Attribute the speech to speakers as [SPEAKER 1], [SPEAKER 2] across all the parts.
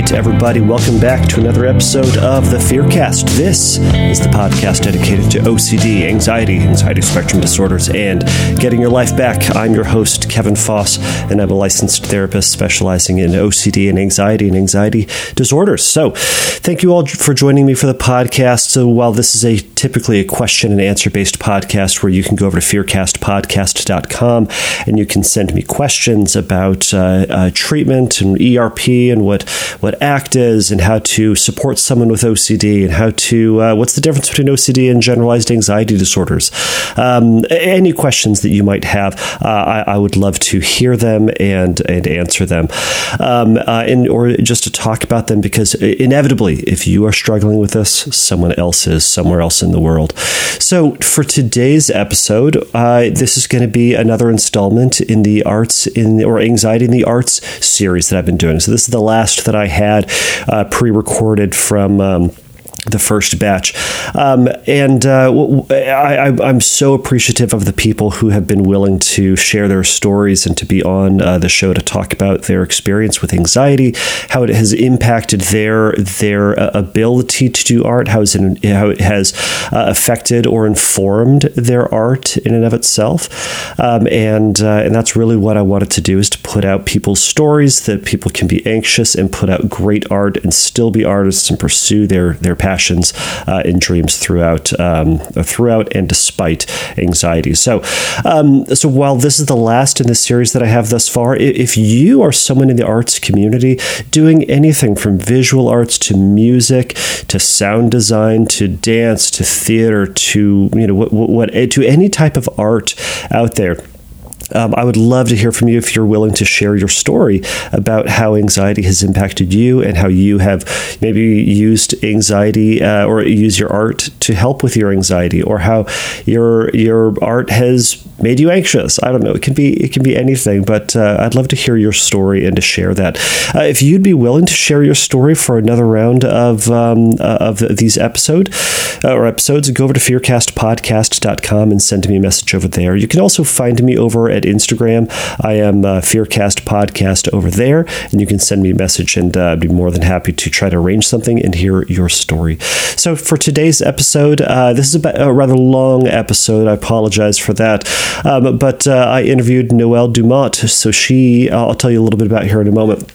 [SPEAKER 1] right, everybody, welcome back to another episode of the Fearcast. This is the podcast dedicated to OCD, anxiety, anxiety spectrum disorders, and getting your life back. I'm your host, Kevin Foss, and I'm a licensed therapist specializing in OCD and anxiety and anxiety disorders. So, thank you all for joining me for the podcast. So, while this is a typically a question and answer based podcast where you can go over to fearcastpodcast.com and you can send me questions about uh, uh, treatment and ERP and what what ACT is and how to support someone with OCD and how to uh, what's the difference between OCD and generalized anxiety disorders. Um, any questions that you might have, uh, I, I, would love to hear them and and answer them, um, uh, and or just to talk about them because inevitably, if you are struggling with this, someone else is somewhere else in the world. So for today's episode, uh, this is going to be another installment in the arts in or anxiety in the arts series that I've been doing. So this is the last that I had uh, pre recorded from. Um, the first batch. Um, and uh, I, am so appreciative of the people who have been willing to share their stories and to be on uh, the show to talk about their experience with anxiety, how it has impacted their their uh, ability to do art, how, it, how it has uh, affected or informed their art in and of itself. Um, and uh, and that's really what I wanted to do is to put out people's stories that people can be anxious and put out great art and still be artists and pursue their their passion passions uh, and dreams throughout um, throughout and despite anxiety. So, um, so while this is the last in the series that I have thus far, if you are someone in the arts community doing anything from visual arts to music to sound design to dance to theater to you know what, what to any type of art out there um, I would love to hear from you if you're willing to share your story about how anxiety has impacted you and how you have maybe used anxiety uh, or use your art to help with your anxiety, or how your your art has made you anxious. I don't know. It can be it can be anything, but uh, I'd love to hear your story and to share that. Uh, if you'd be willing to share your story for another round of um, uh, of these episode uh, or episodes, go over to fearcastpodcast.com and send me a message over there. You can also find me over at Instagram. I am uh, Fearcast Podcast over there, and you can send me a message, and uh, I'd be more than happy to try to arrange something and hear your story. So for today's episode, this is a rather long episode. I apologize for that. Um, but uh, I interviewed Noelle Dumont, so she, I'll tell you a little bit about her in a moment.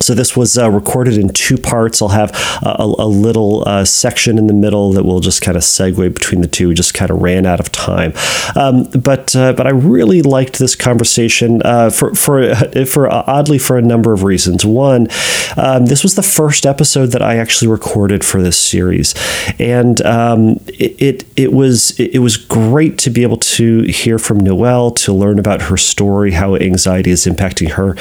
[SPEAKER 1] So this was uh, recorded in two parts. I'll have a, a little uh, section in the middle that will just kind of segue between the two. We just kind of ran out of time, um, but uh, but I really liked this conversation uh, for for for uh, oddly for a number of reasons. One, um, this was the first episode that I actually recorded for this series, and um, it, it, it was it was great to be able to hear from Noelle to learn about her story, how anxiety is impacting her.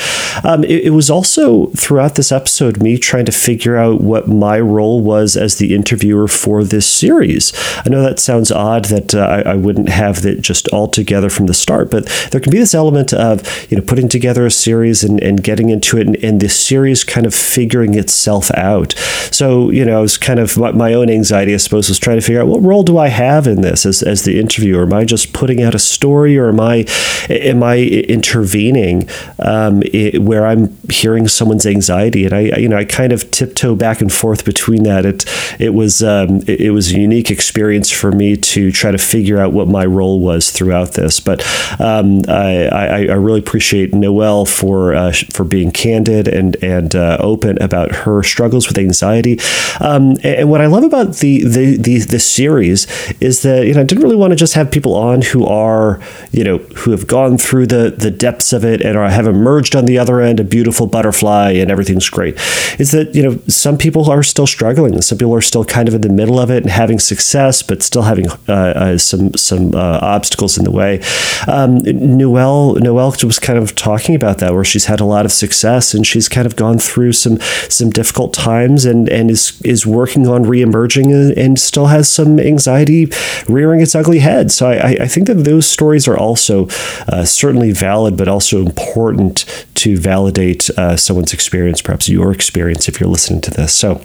[SPEAKER 1] Um, it, it was also throughout this episode me trying to figure out what my role was as the interviewer for this series. I know that sounds odd that uh, I, I, wouldn't have it just all together from the start, but there can be this element of you know putting together a series and, and getting into it, and, and this series kind of figuring itself out. So you know, I was kind of my, my own anxiety, I suppose, was trying to figure out what role do I have in this as as the interviewer? Am I just putting out a story, or am I am I intervening um, it, where I'm hearing someone's anxiety, and I, you know, I kind of tiptoe back and forth between that. It it was um, it, was a unique experience for me to try to figure out what my role was throughout this. But um, I, I, I, really appreciate Noelle for uh, for being candid and and uh, open about her struggles with anxiety. Um, and what I love about the, the the the series is that you know I didn't really want to just have people on who are you know who have gone through the the depths of it and are have emerged on the other end a beautiful butterfly and everything's great. Is that, you know, some people are still struggling. Some people are still kind of in the middle of it and having success, but still having uh, uh, some some uh, obstacles in the way. Um, Noelle, Noelle was kind of talking about that, where she's had a lot of success and she's kind of gone through some some difficult times and, and is, is working on reemerging and, and still has some anxiety rearing its ugly head. So I, I think that those stories are also uh, certainly valid, but also important to validate uh, someone's experience, perhaps your experience if you're listening to this. So,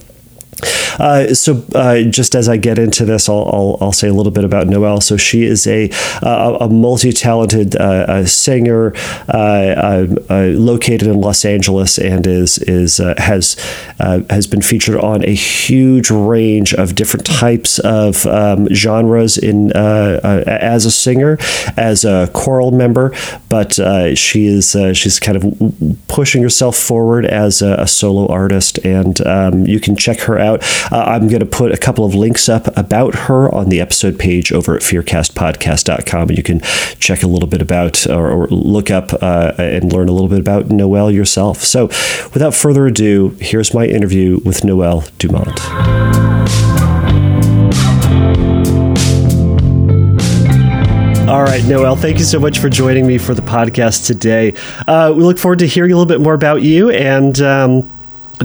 [SPEAKER 1] Uh, so, uh, just as I get into this, I'll, I'll, I'll, say a little bit about Noelle. So, she is a uh, a multi talented uh, singer uh, located in Los Angeles and is is has has been featured on a huge range of different types of um, genres in as a singer, as a choral member, but she is she's kind of pushing herself forward as a, a solo artist, and um, you can check her out. Uh, I'm going to put a couple of links up about her on the episode page over at fearcastpodcast.com. And you can check a little bit about or, or look up uh, and learn a little bit about Noelle yourself. So without further ado, here's my interview with Noelle Dumont. All right, Noelle, thank you so much for joining me for the podcast today. Uh, we look forward to hearing a little bit more about you and um,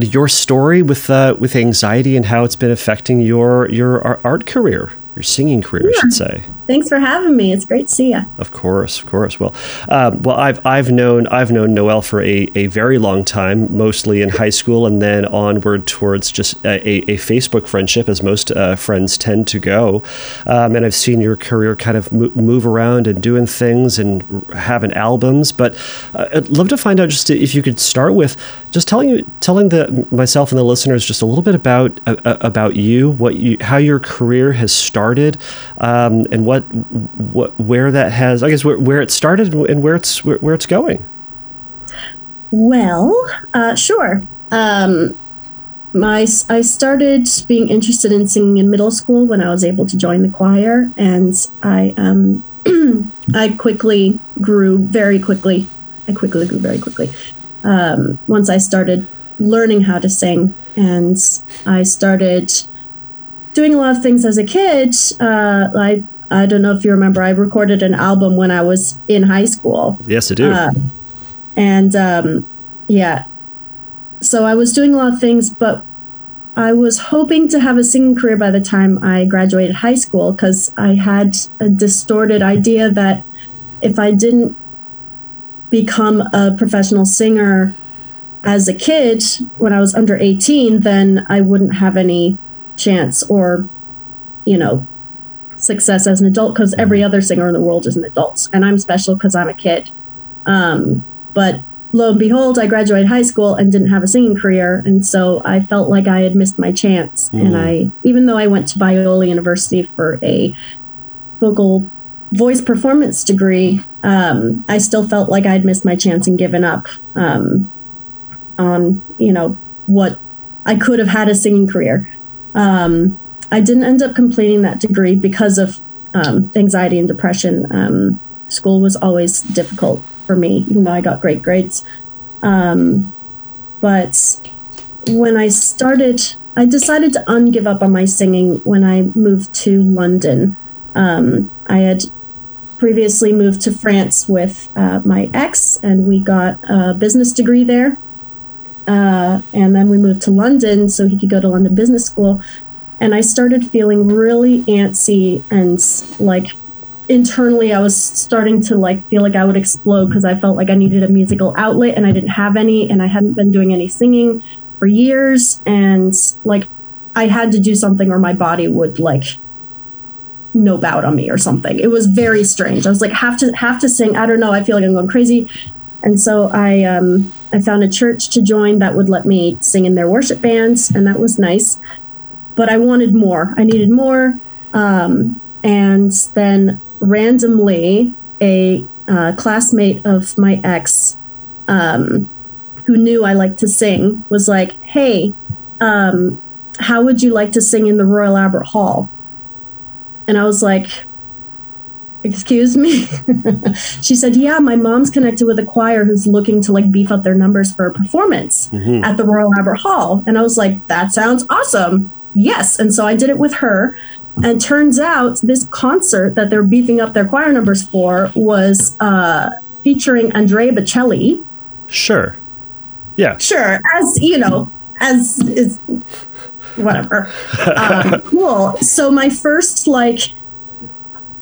[SPEAKER 1] your story with uh, with anxiety and how it's been affecting your your art career, your singing career, yeah. I should say.
[SPEAKER 2] Thanks for having me. It's great to see you.
[SPEAKER 1] Of course, of course. Well, um, well, I've I've known I've known Noelle for a, a very long time, mostly in high school, and then onward towards just a, a Facebook friendship, as most uh, friends tend to go. Um, and I've seen your career kind of move around and doing things and having albums. But uh, I'd love to find out just if you could start with just telling you telling the myself and the listeners just a little bit about uh, about you, what you how your career has started, um, and what what what where that has I guess where, where it started and where it's where, where it's going.
[SPEAKER 2] Well, uh, sure. Um, my I started being interested in singing in middle school when I was able to join the choir, and I um, I quickly grew very quickly. I quickly grew very quickly um, once I started learning how to sing, and I started doing a lot of things as a kid. Uh, I I don't know if you remember, I recorded an album when I was in high school.
[SPEAKER 1] Yes, I do. Uh,
[SPEAKER 2] and um, yeah, so I was doing a lot of things, but I was hoping to have a singing career by the time I graduated high school because I had a distorted idea that if I didn't become a professional singer as a kid when I was under 18, then I wouldn't have any chance or, you know, success as an adult because every other singer in the world is an adult, and I'm special because I'm a kid. Um, but lo and behold, I graduated high school and didn't have a singing career, and so I felt like I had missed my chance. Mm. And I, even though I went to Biola University for a vocal voice performance degree, um, I still felt like I'd missed my chance and given up um, on you know what I could have had a singing career. Um, I didn't end up completing that degree because of um, anxiety and depression. Um, school was always difficult for me, even though I got great grades. Um, but when I started, I decided to ungive up on my singing when I moved to London. Um, I had previously moved to France with uh, my ex, and we got a business degree there. Uh, and then we moved to London so he could go to London Business School and I started feeling really antsy and like internally I was starting to like feel like I would explode because I felt like I needed a musical outlet and I didn't have any and I hadn't been doing any singing for years and like I had to do something or my body would like nope out on me or something. It was very strange. I was like have to have to sing. I don't know. I feel like I'm going crazy. And so I um I found a church to join that would let me sing in their worship bands and that was nice but I wanted more. I needed more. Um, and then randomly, a uh, classmate of my ex, um, who knew I liked to sing, was like, "Hey, um, how would you like to sing in the Royal Albert Hall?" And I was like, excuse me she said yeah my mom's connected with a choir who's looking to like beef up their numbers for a performance mm-hmm. at the royal albert hall and i was like that sounds awesome yes. And so I did it with her. And turns out this concert that they're beefing up their choir numbers for was uh, featuring Andrea Bocelli.
[SPEAKER 1] Sure. Yeah.
[SPEAKER 2] Sure. As, you know, as is whatever. um, cool. So my first like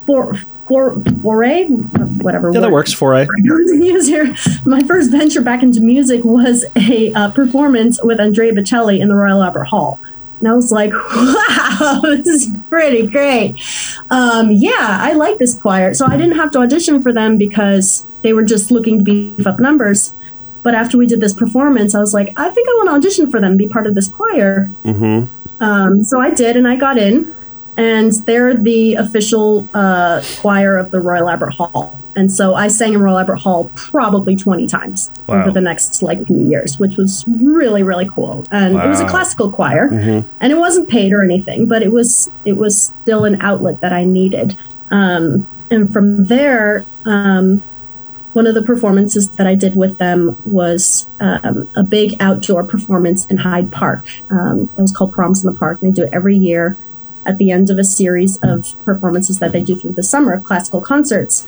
[SPEAKER 2] for for foray, whatever.
[SPEAKER 1] Yeah, that works. Foray.
[SPEAKER 2] Here. My first venture back into music was a uh, performance with Andrea Bocelli in the Royal Albert Hall And I was like, wow, this is pretty great. Um, yeah, I like this choir. So I didn't have to audition for them because they were just looking to beef up numbers. But after we did this performance, I was like, I think I want to audition for them, be part of this choir.
[SPEAKER 1] Mm-hmm.
[SPEAKER 2] Um, so I did, and I got in. And they're the official uh, choir of the Royal Albert Hall. And so I sang in Royal Albert Hall probably 20 times
[SPEAKER 1] Wow.
[SPEAKER 2] over the next like few years, which was really, really cool. And it was a classical choir
[SPEAKER 1] Mm-hmm.
[SPEAKER 2] and it wasn't paid or anything, but it was it was still an outlet that I needed. Um, and from there, um, one of the performances that I did with them was um, a big outdoor performance in Hyde Park. Um, it was called Proms in the Park. And they do it every year at the end of a series of performances that they do through the summer of classical concerts.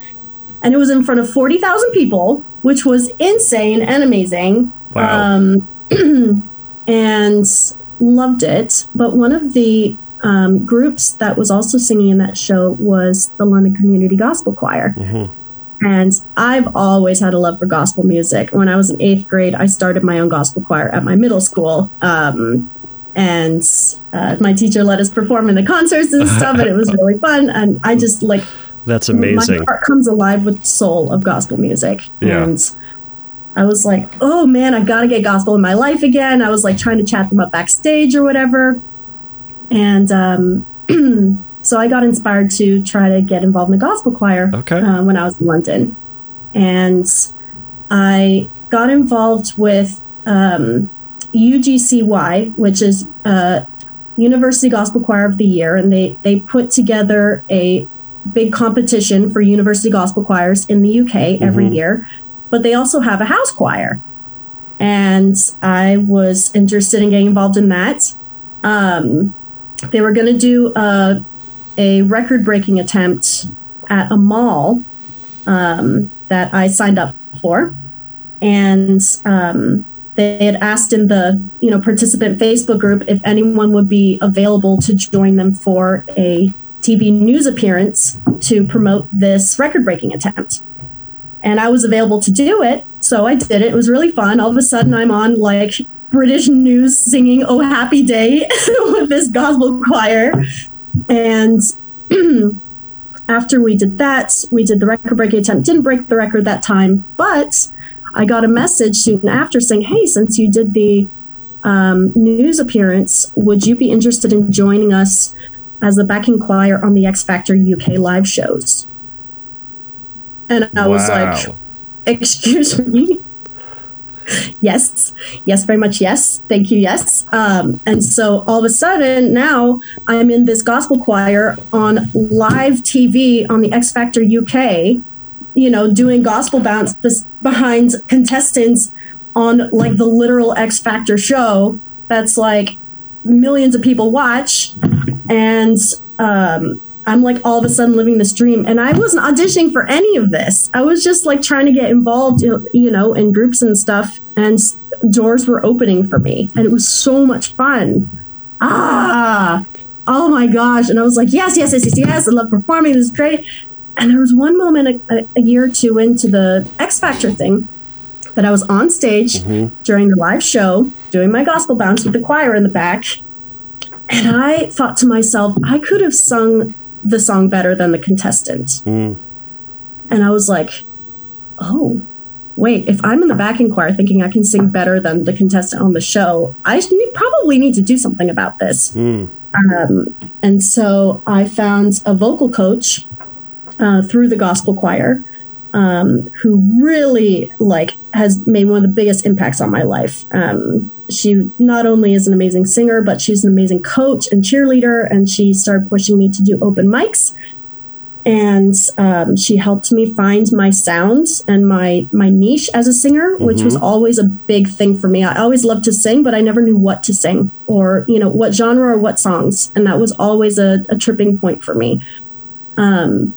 [SPEAKER 2] And it was in front of 40,000 people, which was insane and amazing.
[SPEAKER 1] Wow.
[SPEAKER 2] Um, and loved it. But one of the um, groups that was also singing in that show was the London Community Gospel Choir.
[SPEAKER 1] Mhm.
[SPEAKER 2] And I've always had a love for gospel music. When I was in eighth grade, I started my own gospel choir at my middle school. Um, and uh, my teacher let us perform in the concerts and stuff, and it was really fun. And I just like
[SPEAKER 1] That's amazing.
[SPEAKER 2] my heart comes alive with the soul of gospel music.
[SPEAKER 1] Yeah.
[SPEAKER 2] And I was like, oh man, I gotta get gospel in my life again. I was like trying to chat them up backstage or whatever. And um, so I got inspired to try to get involved in the gospel choir
[SPEAKER 1] Okay.
[SPEAKER 2] uh, when I was in London. And I got involved with um, UGCY, which is uh, University Gospel Choir of the Year, and they they put together a big competition for university gospel choirs in the UK every
[SPEAKER 1] Mhm.
[SPEAKER 2] year. But they also have a house choir, and I was interested in getting involved in that. Um, they were going to do a a record breaking attempt at a mall um, that I signed up for, and um, they had asked in the you know participant Facebook group if anyone would be available to join them for a TV news appearance to promote this record breaking attempt. And I was available to do it, so I did it. It was really fun. All of a sudden, I'm on like British news singing "Oh Happy Day" with this gospel choir, and after we did that, we did the record breaking attempt. Didn't break the record that time, but I got a message soon after saying, "Hey, since you did the um, news appearance, would you be interested in joining us as the backing choir on the X Factor UK live shows?" And I was like, "Excuse me." yes. Yes very much yes. Thank you yes. Um, and so all of a sudden now i'm in this gospel choir on live tv on the x factor uk you know doing gospel bounce behind contestants on like the literal x factor show that's like millions of people watch and um, i'm like all of a sudden living this dream. And i wasn't auditioning for any of this. I was just like trying to get involved you know in groups and stuff. And doors were opening for me. And it was so much fun. Ah! Oh my gosh. And i was like yes yes yes yes yes. I love performing. This is great. And there was one moment a, a year or two into the x factor thing that i was on stage
[SPEAKER 1] Mhm.
[SPEAKER 2] during the live show doing my gospel bounce with the choir in the back and i thought to myself i could have sung the song better than the contestant
[SPEAKER 1] Mm.
[SPEAKER 2] and i was like oh wait if i'm in the backing choir thinking i can sing better than the contestant on the show i should- probably need to do something about this
[SPEAKER 1] Mm.
[SPEAKER 2] um, and so I found a vocal coach uh, through the gospel choir um, who really like has made one of the biggest impacts on my life. Um, she not only is an amazing singer, but she's an amazing coach and cheerleader, and she started pushing me to do open mics. And um, she helped me find my sound and my my niche as a singer, which was always a big thing for me. I always loved to sing, but I never knew what to sing or you know what genre or what songs, and that was always a, a tripping point for me. Um,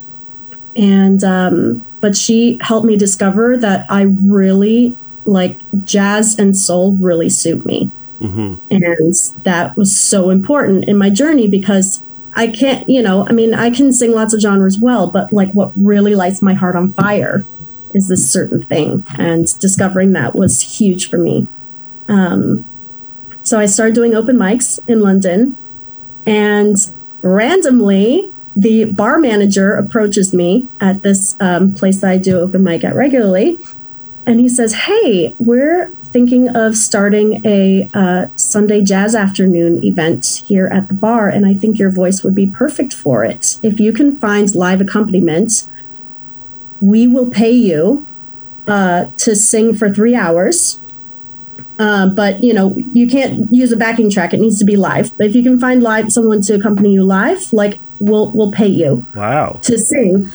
[SPEAKER 2] and um, but she helped me discover that I really like jazz and soul really suit me,
[SPEAKER 1] hmm
[SPEAKER 2] and that was so important in my journey because I can't, you know, I mean, I can sing lots of genres well, but like what really lights my heart on fire is this certain thing, and discovering that was huge for me. Um, So I started doing open mics in London, and randomly, the bar manager approaches me at this um, place that I do open mic at regularly, and he says, "Hey, we're thinking of starting a uh, Sunday jazz afternoon event here at the bar, and I think your voice would be perfect for it. If you can find live accompaniment, we will pay you uh, to sing for three hours." Uh, but you know you can't use a backing track; it needs to be live. But if you can find live someone to accompany you live, like we'll we'll pay you.
[SPEAKER 1] Wow.
[SPEAKER 2] To sing.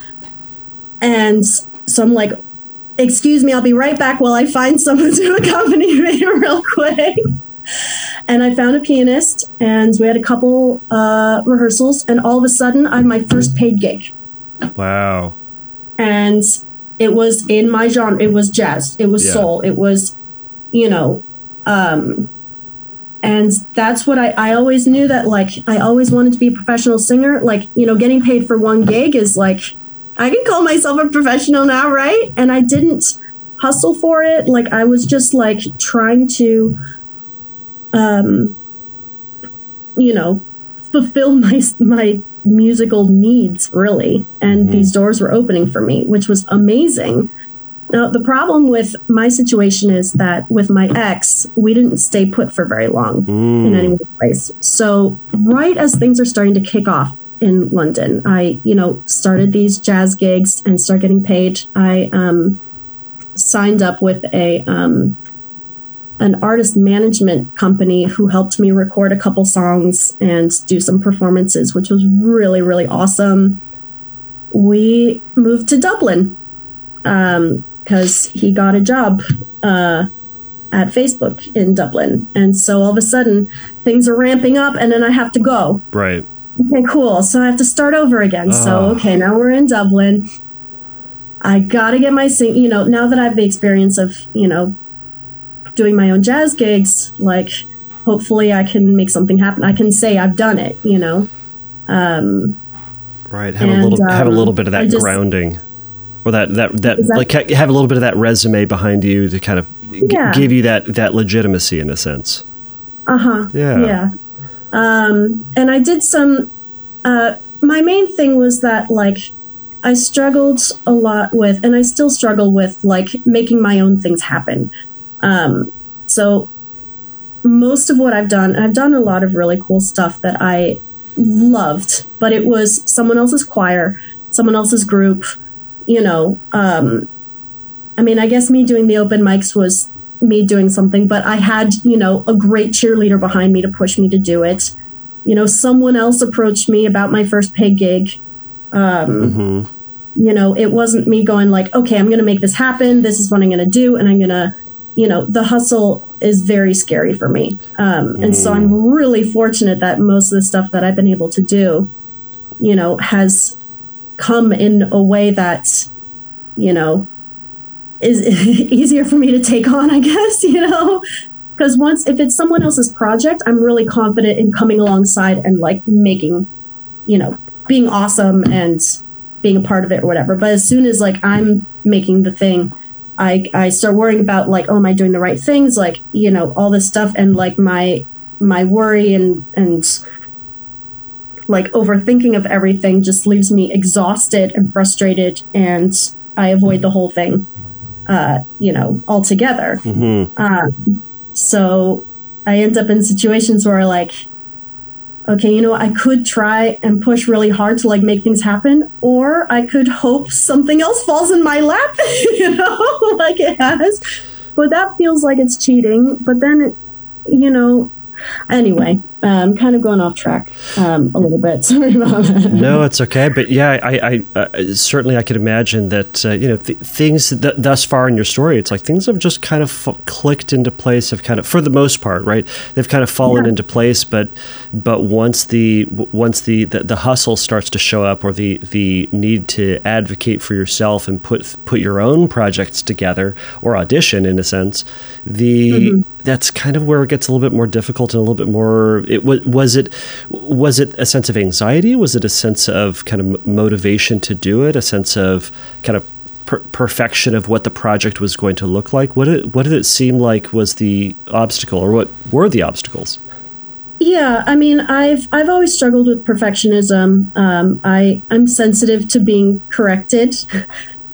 [SPEAKER 2] And so I'm like, excuse me, I'll be right back while I find someone to accompany me real quick. And I found a pianist, and we had a couple uh, rehearsals, and all of a sudden, I had my first paid gig.
[SPEAKER 1] Wow.
[SPEAKER 2] And it was in my genre. It was jazz. It was
[SPEAKER 1] Yeah.
[SPEAKER 2] soul. It was, you know, um, and that's what I, I always knew that like I always wanted to be a professional singer. Like, you know, getting paid for one gig is like I can call myself a professional now, right? And I didn't hustle for it. Like I was just like trying to um you know, fulfill my my musical needs really. And these doors were opening for me, which was amazing. Now, the problem with my situation is that with my ex, we didn't stay put for very long in any place. So, right as things are starting to kick off in London, I, you know, started these jazz gigs and start getting paid. I um, signed up with a um, an artist management company who helped me record a couple songs and do some performances, which was really, really awesome. We moved to Dublin because he got a job uh, at Facebook in Dublin. And so all of a sudden things are ramping up and then I have to go.
[SPEAKER 1] Right.
[SPEAKER 2] Okay, cool. So I have to start over again. So,
[SPEAKER 1] Ah.
[SPEAKER 2] okay, now we're in Dublin. I got to get my sing, you know, now that I have the experience of, you know, doing my own jazz gigs, like hopefully I can make something happen. I can say I've done it, you know. Um,
[SPEAKER 1] Right. Have a
[SPEAKER 2] And,
[SPEAKER 1] little have a
[SPEAKER 2] um,
[SPEAKER 1] little bit of that
[SPEAKER 2] just-
[SPEAKER 1] grounding. Or that that that
[SPEAKER 2] that-
[SPEAKER 1] like have a little bit of that resume behind you to kind of g-
[SPEAKER 2] Yeah.
[SPEAKER 1] give you that that legitimacy in a sense.
[SPEAKER 2] Uh-huh.
[SPEAKER 1] Yeah.
[SPEAKER 2] Yeah. Um, and I did some uh my main thing was that like I struggled a lot with and I still struggle with like making my own things happen. Um so most of what I've done, I've done a lot of really cool stuff that I loved, but it was someone else's choir, someone else's group, you know, um I mean, I guess me doing the open mics was me doing something, but I had, you know, a great cheerleader behind me to push me to do it. You know, someone else approached me about my first paid gig. Um, You know, it wasn't me going like, okay, I'm going to make this happen. This is what I'm going to do. And I'm going to, you know, the hustle is very scary for me. Um, and so I'm really fortunate that most of the stuff that I've been able to do, you know, has come in a way that, you know, is easier for me to take on, I guess, you know? Because once, if it's someone else's project, I'm really confident in coming alongside and like making, you know, being awesome and being a part of it or whatever. But as soon as like I'm making the thing, I, I start worrying about like, oh, am I doing the right things? Like, you know, all this stuff and like my, my worry and, and like overthinking of everything just leaves me exhausted and frustrated and I avoid the whole thing, uh, you know, altogether. Um, so I end up in situations where like, okay, you know, I could try and push really hard to like make things happen, or I could hope something else falls in my lap, you know, like it has. But that feels like it's cheating. But then, it, you know, anyway, um, kind of going off track um, a little bit. Sorry about that.
[SPEAKER 1] No, it's okay. But yeah, I, I uh, certainly I could imagine that uh, you know th- things th- thus far in your story, it's like things have just kind of f- clicked into place. Have kind of, for the most part, right? They've kind of fallen
[SPEAKER 2] Yeah.
[SPEAKER 1] into place. But but once the once the, the the hustle starts to show up, or the the need to advocate for yourself and put put your own projects together, or audition in a sense, the that's kind of where it gets a little bit more difficult and a little bit more it was it was it a sense of anxiety was it a sense of kind of motivation to do it a sense of kind of per- perfection of what the project was going to look like? What did, what did it seem like was the obstacle, or what were the obstacles?
[SPEAKER 2] Yeah, I mean, I've I've always struggled with perfectionism. Um, I I'm sensitive to being corrected,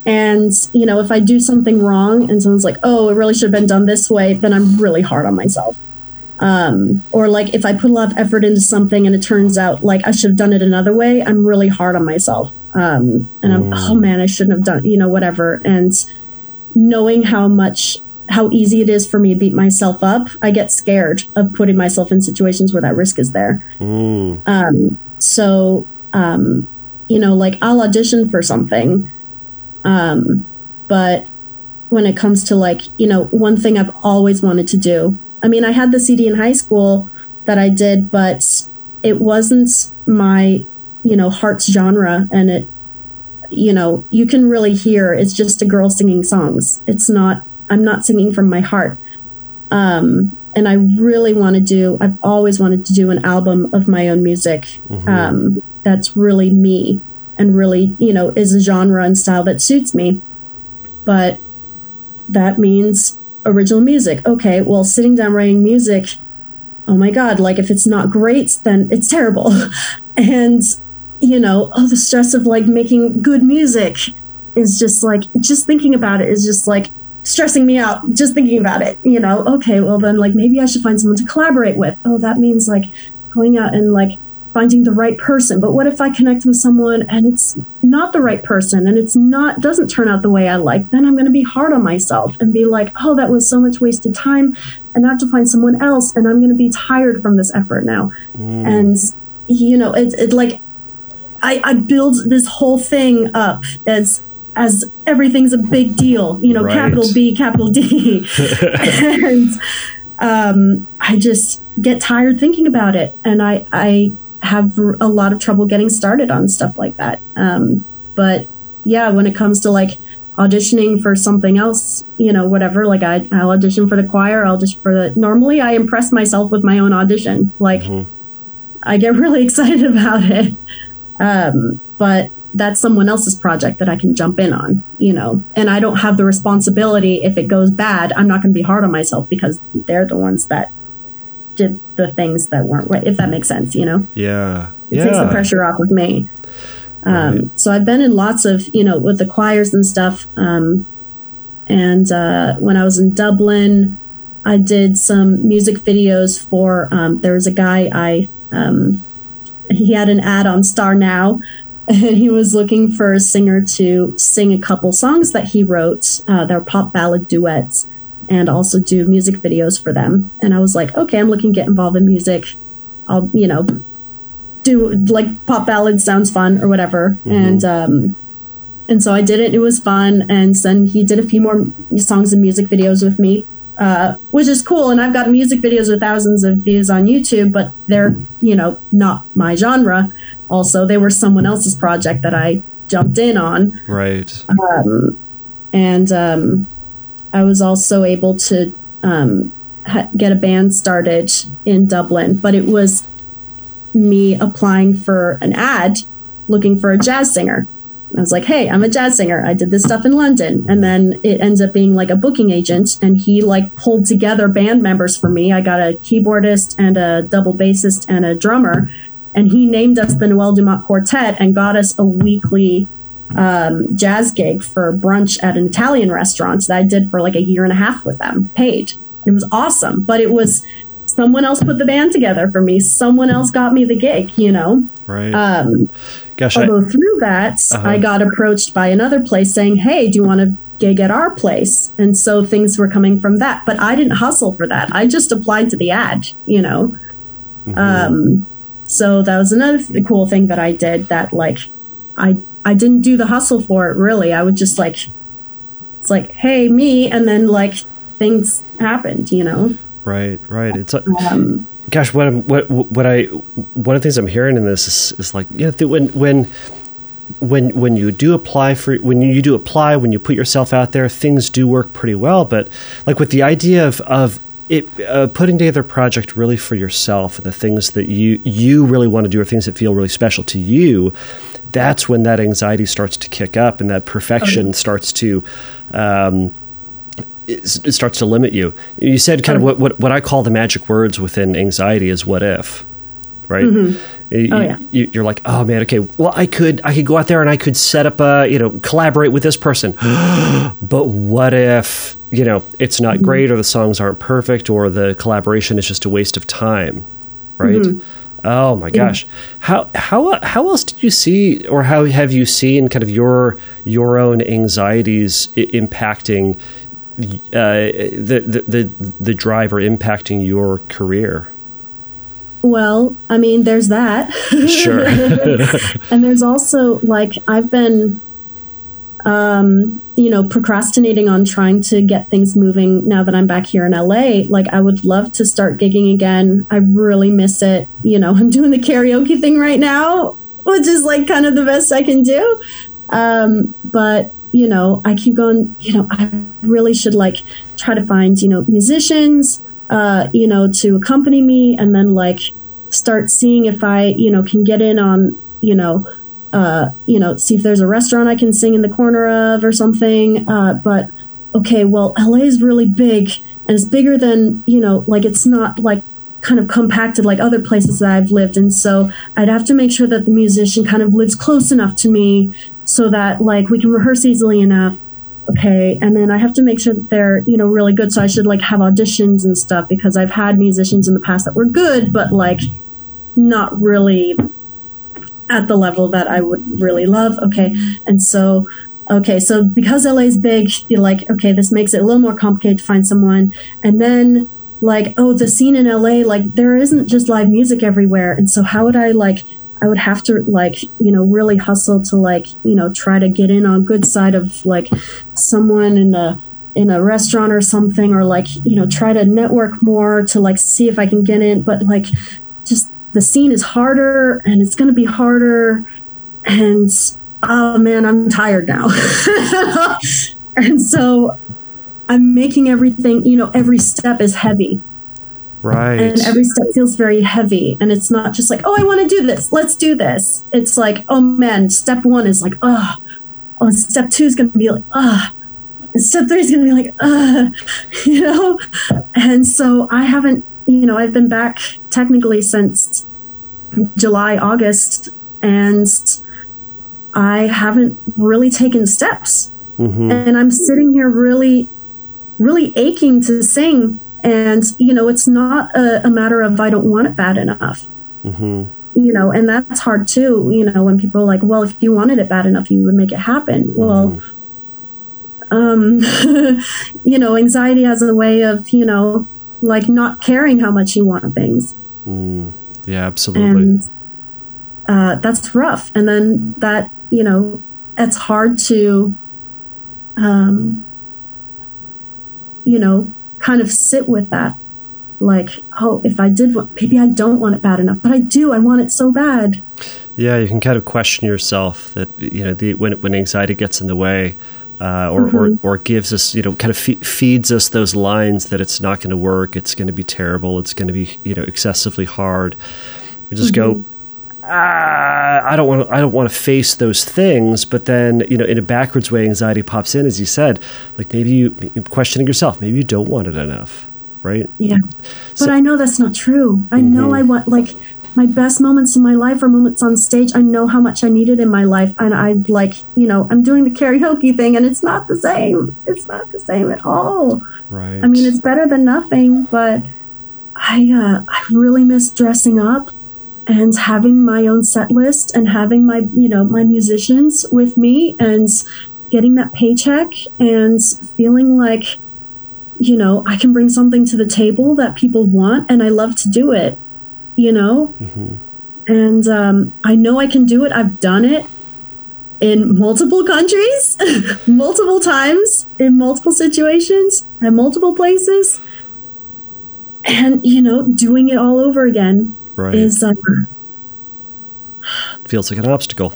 [SPEAKER 2] and you know, if I do something wrong and someone's like, "Oh, it really should have been done this way," then I'm really hard on myself. Um, or like if I put a lot of effort into something and it turns out like I should have done it another way, I'm really hard on myself. Um, and I'm, oh man, I shouldn't have done, you know, whatever. And knowing how much, how easy it is for me to beat myself up, I get scared of putting myself in situations where that risk is there.
[SPEAKER 1] Mm.
[SPEAKER 2] Um, so, um, you know, like I'll audition for something. Um, but when it comes to like, you know, one thing I've always wanted to do, I mean, I had the CD in high school that I did, but it wasn't my, you know, heart's genre. And it, you know, you can really hear it's just a girl singing songs. It's not, I'm not singing from my heart. Um, and I really want to do, I've always wanted to do an album of my own music
[SPEAKER 1] Mhm.
[SPEAKER 2] um, that's really me and really, you know, is a genre and style that suits me. But that means original music. Okay, well, sitting down writing music, oh my God, like if it's not great, then it's terrible. and, you know, oh, the stress of like making good music is just like, just thinking about it is just like stressing me out, just thinking about it, you know, okay, well, then like maybe I should find someone to collaborate with. Oh, that means like going out and like finding the right person. But what if I connect with someone and it's not the right person and it's not doesn't turn out the way I like? Then I'm going to be hard on myself and be like, "Oh, that was so much wasted time." And I have to find someone else and I'm going to be tired from this effort now.
[SPEAKER 1] Mm.
[SPEAKER 2] And you know, it's it like I, I build this whole thing up as as everything's a big deal, you know,
[SPEAKER 1] Right.
[SPEAKER 2] capital B, capital D. and um, I just get tired thinking about it. And I, I have a lot of trouble getting started on stuff like that. Um, but yeah, when it comes to like auditioning for something else, you know, whatever, like I, I'll audition for the choir, I'll audition for the, normally I impress myself with my own audition. Like
[SPEAKER 1] Mhm.
[SPEAKER 2] I get really excited about it. Um, but that's someone else's project that I can jump in on, you know, and I don't have the responsibility if it goes bad. I'm not going to be hard on myself because they're the ones that did the things that weren't right, if that makes sense, you know,
[SPEAKER 1] Yeah.
[SPEAKER 2] it takes the
[SPEAKER 1] Yeah.
[SPEAKER 2] pressure off of me. Um,
[SPEAKER 1] Right.
[SPEAKER 2] So I've been in lots of, you know, with the choirs and stuff. Um, and uh, when I was in Dublin, I did some music videos for. Um, there was a guy I. Um, he had an ad on StarNow, and he was looking for a singer to sing a couple songs that he wrote. Uh, they're pop ballad duets, and also do music videos for them. And I was like, okay, I'm looking to get involved in music. I'll, you know, do like pop ballads sounds fun or whatever. And um, and so I did it. It was fun. And then he did a few more songs and music videos with me, uh, which is cool. And I've got music videos with thousands of views on YouTube, but they're, you know, not my genre. Also, they were someone else's project that I jumped in on.
[SPEAKER 1] Right.
[SPEAKER 2] Um, and um, I was also able to um, ha- get a band started in Dublin, but it was me applying for an ad looking for a jazz singer. I was like, hey, I'm a jazz singer. I did this stuff in London. And then it ends up being like a booking agent. And he like pulled together band members for me. I got a keyboardist and a double bassist and a drummer. And he named us the Noelle Dumont Quartet and got us a weekly um, jazz gig for brunch at an Italian restaurant that I did for like a year and a half with them, paid. It was awesome. But it was someone else put the band together for me. Someone else got me the gig, you know?
[SPEAKER 1] Right.
[SPEAKER 2] Um,
[SPEAKER 1] Gosh, I,
[SPEAKER 2] although through that,
[SPEAKER 1] Uh-huh.
[SPEAKER 2] I got approached by another place saying, "Hey, do you want to gig at our place?" And so things were coming from that. But I didn't hustle for that. I just applied to the ad, you know.
[SPEAKER 1] Mm-hmm.
[SPEAKER 2] Um, so that was another th- cool thing that I did. That like, I I didn't do the hustle for it really. I would just like, it's like, "Hey, me," and then like things happened, you know.
[SPEAKER 1] right. Right. It's a,
[SPEAKER 2] Um,
[SPEAKER 1] gosh, what I'm, what what I one of the things I'm hearing in this is, is like you know when when when when you do apply for when you do apply when you put yourself out there things do work pretty well but like with the idea of of it uh, putting together a project really for yourself and the things that you you really want to do or things that feel really special to you that's when that anxiety starts to kick up and that perfection
[SPEAKER 2] Okay.
[SPEAKER 1] starts to um, it, it starts to limit you. You said kind of um, what, what what I call the magic words within anxiety is what if, right? Mm-hmm. You,
[SPEAKER 2] Oh, yeah.
[SPEAKER 1] you, you're like, oh man, okay. Well, I could I could go out there and I could set up a you know collaborate with this person, but what if you know it's not mm-hmm. great or the songs aren't perfect or the collaboration is just a waste of time, right? Mm-hmm. Oh my gosh, how how how else did you see or how have you seen kind of your your own anxieties I- impacting uh, the, the the the drive or impacting your career?
[SPEAKER 2] Well, I mean, there's that.
[SPEAKER 1] Sure.
[SPEAKER 2] and there's also like I've been um you know procrastinating on trying to get things moving now that I'm back here in LA like I would love to start gigging again. I really miss it. You know I'm doing the karaoke thing right now which is like kind of the best I can do. Um but you know I keep going you know I really should like try to find you know musicians uh you know to accompany me and then like start seeing if I you know can get in on you know uh, you know, see if there's a restaurant I can sing in the corner of or something. Uh, but okay, well, LA is really big and it's bigger than, you know, like it's not like kind of compacted like other places that I've lived. And so I'd have to make sure that the musician kind of lives close enough to me so that like we can rehearse easily enough. Okay. And then I have to make sure that they're, you know, really good. So I should like have auditions and stuff because I've had musicians in the past that were good, but like not really at the level that I would really love. Okay. And so, okay. So because LA is big, you're like, okay, this makes it a little more complicated to find someone. And then, like, oh, the scene in LA, like, there isn't just live music everywhere. And so, how would I, like, I would have to, like, you know, really hustle to, like, you know, try to get in on good side of, like, someone in a, in a restaurant or something, or like, you know, try to network more to, like, see if I can get in. But, like, the scene is harder and it's going to be harder and oh man i'm tired now. And so i'm making everything you know every step is heavy.
[SPEAKER 1] Right.
[SPEAKER 2] and every step feels very heavy. And it's not just like oh i want to do this let's do this. It's like oh man step one is like oh oh step two is going to be like ah and step three is going to be like ah you know? And so i haven't you know i've been back technically since july august and i haven't really taken steps. Mm-hmm. And i'm sitting here really really aching to sing. And you know it's not a, a matter of i don't want it bad enough. Mm-hmm. You know and that's hard too you know when people are like well if you wanted it bad enough you would make it happen. Mm-hmm. Well um you know anxiety has a way of you know like not caring how much you want things.
[SPEAKER 1] Yeah, absolutely.
[SPEAKER 2] and uh, that's rough. And then that you know it's hard to um you know kind of sit with that. Like oh if i did want maybe i don't want it bad enough but i do. I want it so bad.
[SPEAKER 1] Yeah, you can kind of question yourself that you know the, when when anxiety gets in the way, uh, or,
[SPEAKER 2] Mm-hmm.
[SPEAKER 1] or or gives us you know kind of fe- feeds us those lines that it's not going to work, it's going to be terrible, it's going to be you know excessively hard. We just go.
[SPEAKER 2] Mm-hmm.
[SPEAKER 1] Ah, I don't want to. I don't want to face those things. But then, you know, in a backwards way, anxiety pops in, as you said. Like maybe you you're questioning yourself. Maybe you don't want it enough, right?
[SPEAKER 2] yeah but i know that's not true i know i want like my best moments in my life are moments on stage. I know how much i need it in my life and i like you know i'm doing the karaoke thing and it's not the same. It's not the same at all.
[SPEAKER 1] Right.
[SPEAKER 2] I mean, it's better than nothing, but I uh, I really miss dressing up and having my own set list and having my you know my musicians with me and getting that paycheck and feeling like you know I can bring something to the table that people want and I love to do it, you know, and um, I know I can do it. I've done it in multiple countries, multiple times, in multiple situations, at multiple places. And, you know, doing it all over again
[SPEAKER 1] right.
[SPEAKER 2] is uh,
[SPEAKER 1] Feels like an obstacle.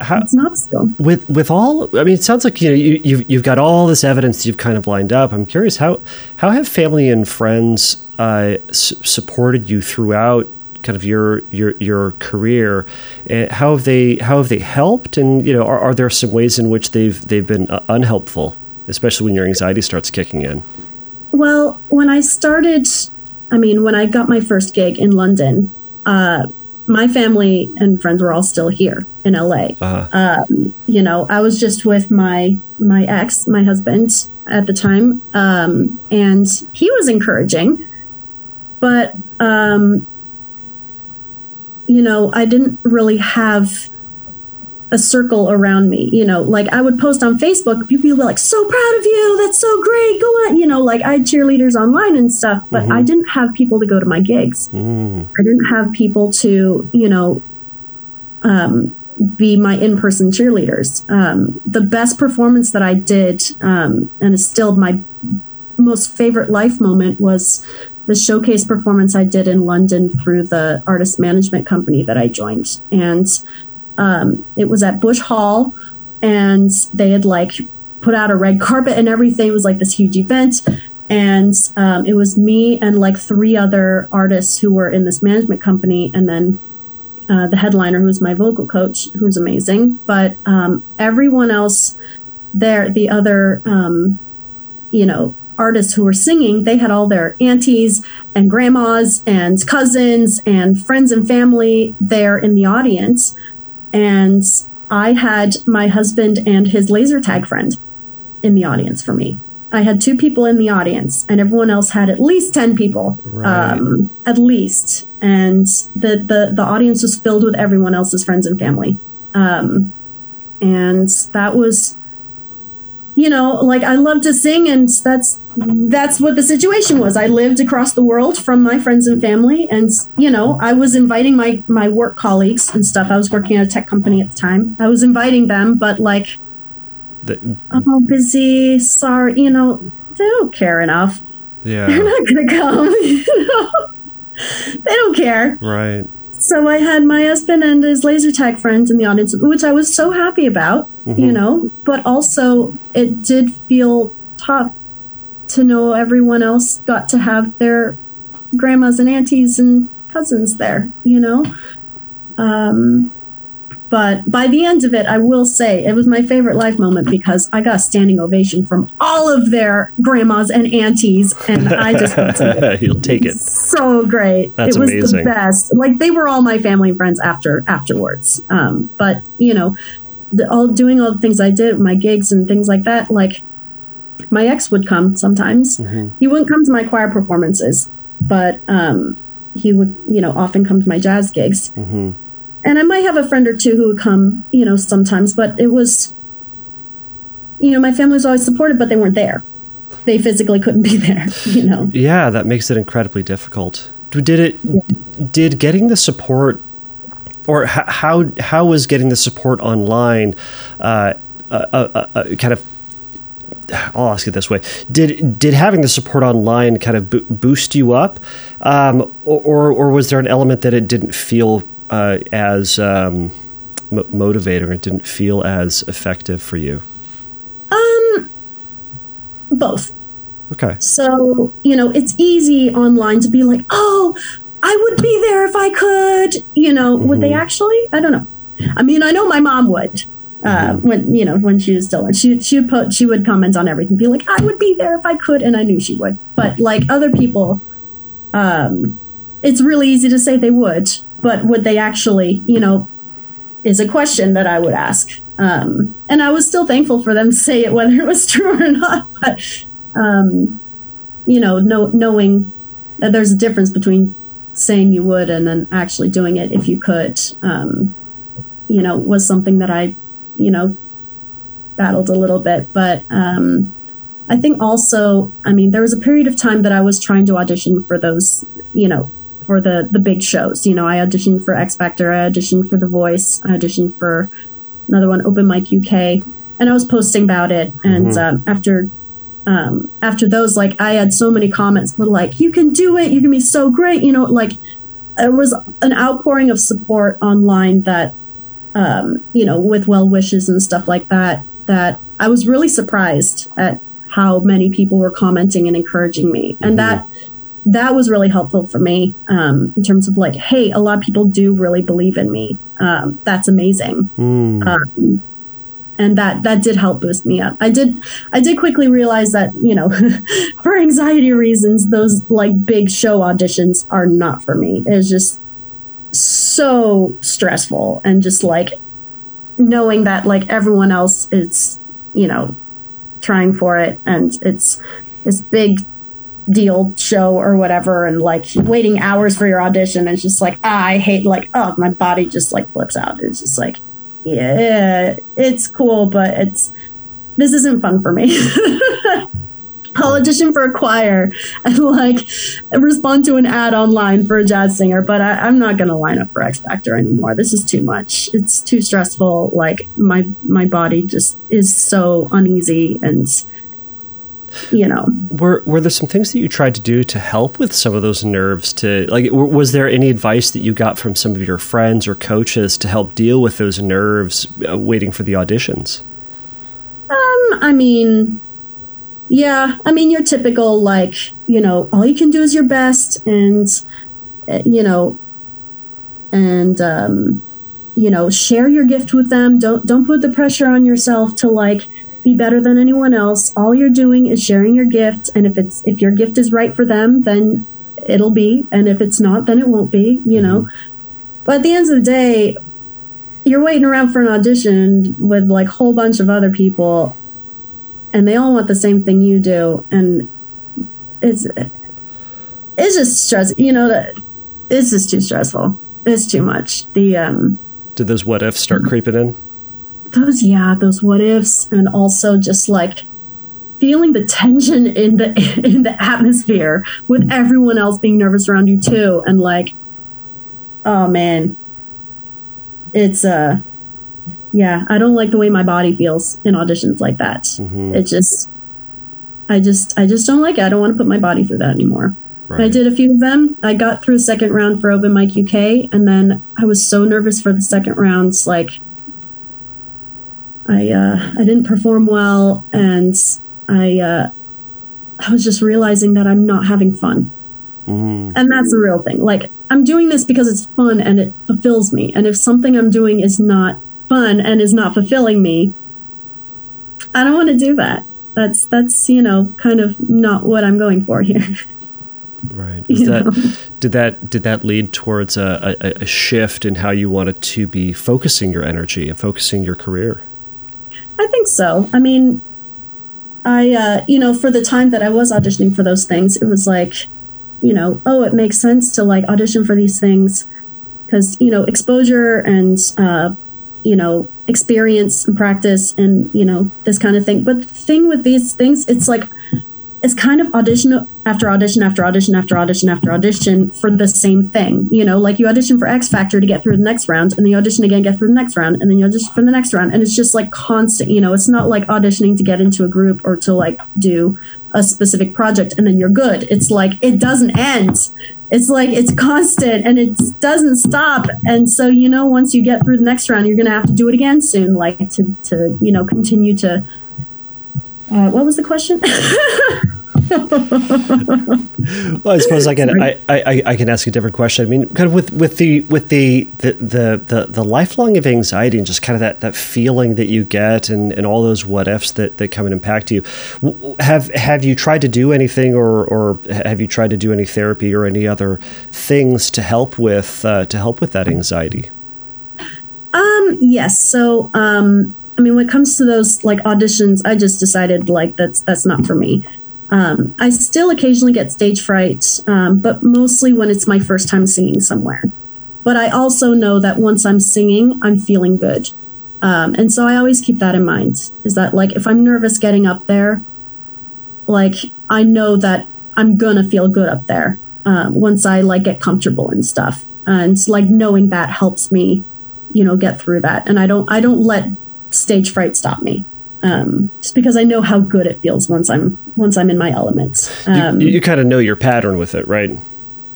[SPEAKER 1] How,
[SPEAKER 2] it's an obstacle.
[SPEAKER 1] with with all i mean it sounds like you know you, you've, you've got all this evidence you've kind of lined up i'm curious how how have family and friends uh, s- supported you throughout kind of your your your career. Uh, how have they how have they helped? And you know, are, are there some ways in which they've they've been uh, unhelpful, especially when your anxiety starts kicking in?
[SPEAKER 2] Well, when I started, I mean, when I got my first gig in London, uh, my family and friends were all still here in LA. Uh-huh. Um, you know, I was just with my my ex, my husband at the time, um, and he was encouraging, but um, you know, I didn't really have a circle around me. You know, like I would post on Facebook, people would be like, "So proud of you! That's so great! Go on!" You know, like I had cheerleaders online and stuff, but mm-hmm. I didn't have people to go to my gigs. Mm. I didn't have people to, you know, um, be my in-person cheerleaders. Um, the best performance that I did, um, and is still my most favorite life moment, was the showcase performance I did in London through the artist management company that I joined, and um, it was at Bush Hall, and they had like put out a red carpet and everything. It was like this huge event. And um, it was me and like three other artists who were in this management company, and then uh, the headliner, who was my vocal coach, who's amazing. But um, everyone else there, the other, um, you know, artists who were singing, they had all their aunties and grandmas and cousins and friends and family there in the audience and I had my husband and his laser tag friend in the audience for me. I had two people in the audience, and everyone else had at least ten people, right. um, at least. And the, the the audience was filled with everyone else's friends and family, um, and that was you know, like I love to sing, and that's that's what the situation was. I lived across the world from my friends and family, and you know, I was inviting my my work colleagues and stuff. I was working at a tech company at the time. I was inviting them, but like, the, oh, busy. Sorry, you know, they don't care enough.
[SPEAKER 1] Yeah,
[SPEAKER 2] they're not gonna come. You know, they don't care.
[SPEAKER 1] Right.
[SPEAKER 2] So I had my husband and his laser tag friends in the audience, which I was so happy about, mm-hmm. you know, but also it did feel tough to know everyone else got to have their grandmas and aunties and cousins there, you know. Um, but by the end of it, I will say it was my favorite life moment because I got a standing ovation from all of their grandmas and aunties, and I just
[SPEAKER 1] you'll take it.
[SPEAKER 2] So great!
[SPEAKER 1] That's
[SPEAKER 2] it was
[SPEAKER 1] amazing.
[SPEAKER 2] the best. Like they were all my family and friends after afterwards. Um, but you know, the, all doing all the things I did, my gigs and things like that. Like my ex would come sometimes. Mm-hmm. He wouldn't come to my choir performances, but um, he would, you know, often come to my jazz gigs. Mm-hmm and I might have a friend or two who would come, you know, sometimes, but it was, you know, my family was always supportive, but they weren't there. They physically couldn't be there, you know.
[SPEAKER 1] Yeah, that makes it incredibly difficult. Did it? Yeah. Did getting the support, or how how was getting the support online, uh, uh, uh, uh, kind of I'll ask it this way: Did did having the support online kind of bo- boost you up, um, or, or was there an element that it didn't feel uh, as um, m- motivating or didn't feel as effective for you?
[SPEAKER 2] Um, both.
[SPEAKER 1] Okay.
[SPEAKER 2] So, you know, it's easy online to be like, oh, I would be there if I could. You know, mm-hmm. would they mm-hmm. actually? I don't know. I mean, I know my mom would. Uh, mm-hmm. when you know when she was still she she would put she would comment on everything be like I would be there if I could and I knew she would but like other people um it's really easy to say they would but would they actually, you know, is a question that I would ask. Um, and I was still thankful for them to say it, whether it was true or not. But, um, you know, know, knowing that there's a difference between saying you would and then actually doing it if you could, um, you know, was something that I, you know, battled a little bit. But um, I think also, I mean, there was a period of time that I was trying to audition for those, you know, for the the big shows. You know, I auditioned for X Factor, I auditioned for The Voice, I auditioned for another one, Open Mic UK, and I was posting about it. And mm-hmm. um, after um, after those, like I had so many comments, but like, "You can do it! You can be so great!" You know, like there was an outpouring of support online that, um, you know, with well wishes and stuff like that. That I was really surprised at how many people were commenting and encouraging me, and mm-hmm. that that was really helpful for me um, in terms of like, hey, a lot of people do really believe in me. Um, that's amazing.
[SPEAKER 1] Mm.
[SPEAKER 2] Um, and that that did help boost me up. I did I did quickly realize that you know, for anxiety reasons, those like big show auditions are not for me. It's just so stressful and just like knowing that like everyone else is you know trying for it and it's this big deal show or whatever and like waiting hours for your audition it's just like ah, i hate like oh my body just like flips out it's just like yeah it's cool but it's this isn't fun for me I'll audition for a choir and like respond to an ad online for a jazz singer, but I, am not gonna line up for X Factor anymore. This is too much. It's too stressful. Like my my body just is so uneasy and you know.
[SPEAKER 1] Were were there some things that you tried to do to help with some of those nerves to like was there any advice that you got from some of your friends or coaches to help deal with those nerves uh, waiting for the auditions?
[SPEAKER 2] Um i mean yeah i mean your typical like you know all you can do is your best and uh, you know and um you know share your gift with them. Don't don't put the pressure on yourself to like be better than anyone else. All you're doing is sharing your gift, and if it's if your gift is right for them, then it'll be, and if it's not, then it won't be. You know. Mm-hmm. But at the end of the day, you're waiting around for an audition with like a whole bunch of other people, and they all want the same thing you do, and it's it's just stress. You know, it's just too stressful. It's too much. The um.
[SPEAKER 1] Did those what ifs start creeping in?
[SPEAKER 2] Those yeah those what ifs and also just like feeling the tension in the in the atmosphere with everyone else being nervous around you too and like oh man. It's uh yeah i don't like the way my body feels in auditions like that. Mm-hmm. it just i just i just don't like it. I don't want to put my body through that anymore. Right. i did a few of them. I got through second round for open mic uk and then i was so nervous for the second rounds like I uh, I didn't perform well, and I uh, I was just realizing that I'm not having fun,
[SPEAKER 1] mm.
[SPEAKER 2] and that's the real thing. Like I'm doing this because it's fun and it fulfills me, and if something I'm doing is not fun and is not fulfilling me, I don't want to do that. That's that's you know kind of not what I'm going for here.
[SPEAKER 1] Right. Is that did that did that lead towards a, a, a shift in how you wanted to be focusing your energy and focusing your career?
[SPEAKER 2] I think so. I mean, I, uh, you know, for the time that I was auditioning for those things, it was like, you know, oh, it makes sense to like audition for these things because, you know, exposure and, uh, you know, experience and practice and, you know, this kind of thing. But the thing with these things, it's like, it's kind of audition after audition after audition after audition after audition for the same thing. You know, like you audition for X Factor to get through the next round, and then you audition again, get through the next round, and then you audition for the next round. And it's just like constant, you know, it's not like auditioning to get into a group or to like do a specific project and then you're good. It's like it doesn't end. It's like it's constant and it doesn't stop. And so, you know, once you get through the next round, you're gonna have to do it again soon, like to to, you know, continue to uh, what was the question?
[SPEAKER 1] well, I suppose I can I, I, I, can ask a different question. I mean, kind of with, with the with the the, the the lifelong of anxiety and just kind of that, that feeling that you get and, and all those what ifs that, that come and impact you. Have have you tried to do anything or, or have you tried to do any therapy or any other things to help with uh, to help with that anxiety?
[SPEAKER 2] Um. Yes. So. Um. I mean, when it comes to those like auditions, I just decided like that's that's not for me. Um, I still occasionally get stage fright, um, but mostly when it's my first time singing somewhere. But I also know that once I'm singing, I'm feeling good. Um, and so I always keep that in mind is that, like, if I'm nervous getting up there, like, I know that I'm gonna feel good up there um, once I like get comfortable and stuff. And like knowing that helps me, you know, get through that. And I don't, I don't let stage fright stop me um, just because I know how good it feels once I'm once I'm in my elements.
[SPEAKER 1] Um, you, you kind of know your pattern with it, right?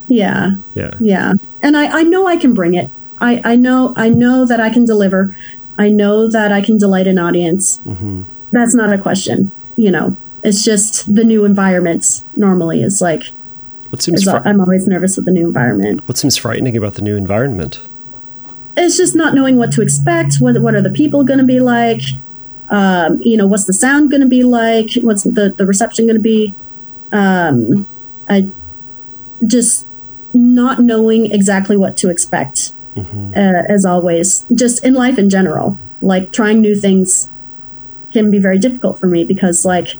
[SPEAKER 2] Yeah.
[SPEAKER 1] Yeah.
[SPEAKER 2] Yeah. And I, I know I can bring it. I, I know I know that I can deliver. I know that I can delight an audience.
[SPEAKER 1] Mm-hmm.
[SPEAKER 2] That's not a question. You know, it's just the new environments normally is like
[SPEAKER 1] What seems fr-
[SPEAKER 2] I'm always nervous with the new environment.
[SPEAKER 1] what seems frightening about the new environment?
[SPEAKER 2] It's just not knowing what to expect. What what are the people going to be like? Um, you know, what's the sound going to be like? What's the the reception going to be? Um, I just not knowing exactly what to expect. Uh, as always, just in life in general, like trying new things can be very difficult for me because like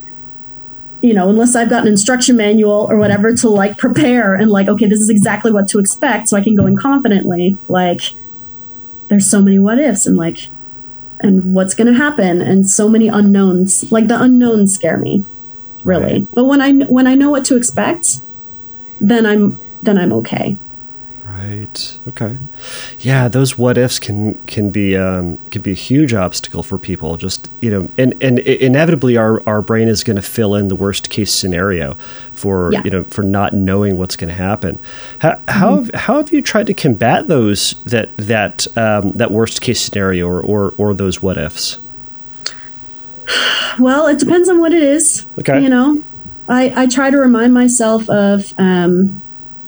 [SPEAKER 2] you know unless i've got an instruction manual or whatever to like prepare and like okay this is exactly what to expect so i can go in confidently like there's so many what ifs and like and what's going to happen and so many unknowns. Like the unknowns scare me really.
[SPEAKER 1] Right.
[SPEAKER 2] but when i when i know what to expect then i'm then i'm okay
[SPEAKER 1] Right. Okay. Yeah, those what ifs can can be um, can be a huge obstacle for people. Just you know, and and inevitably our our brain is going to fill in the worst case scenario for
[SPEAKER 2] Yeah.
[SPEAKER 1] you know for not knowing what's going to happen. How how, have, how have you tried to combat those that that um, that worst case scenario or, or or those what ifs?
[SPEAKER 2] Well, it depends on what it is.
[SPEAKER 1] Okay.
[SPEAKER 2] You know, I, I try to remind myself of, um,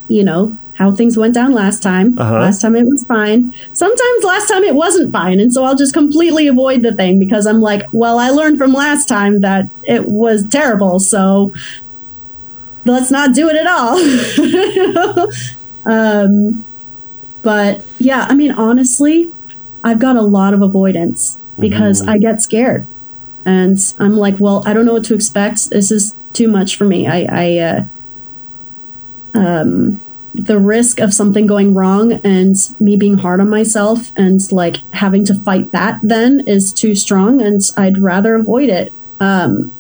[SPEAKER 2] you know, how things went down last time.
[SPEAKER 1] Uh-huh.
[SPEAKER 2] Last time it was fine. Sometimes last time it wasn't fine. And so I'll just completely avoid the thing because I'm like, well, I learned from last time that it was terrible. So let's not do it at all. um, but yeah, I mean, honestly, I've got a lot of avoidance because I get scared and I'm like, well, I don't know what to expect. This is too much for me. I, I, uh, um, the risk of something going wrong and me being hard on myself and like having to fight that then is too strong, and I'd rather avoid it. Um,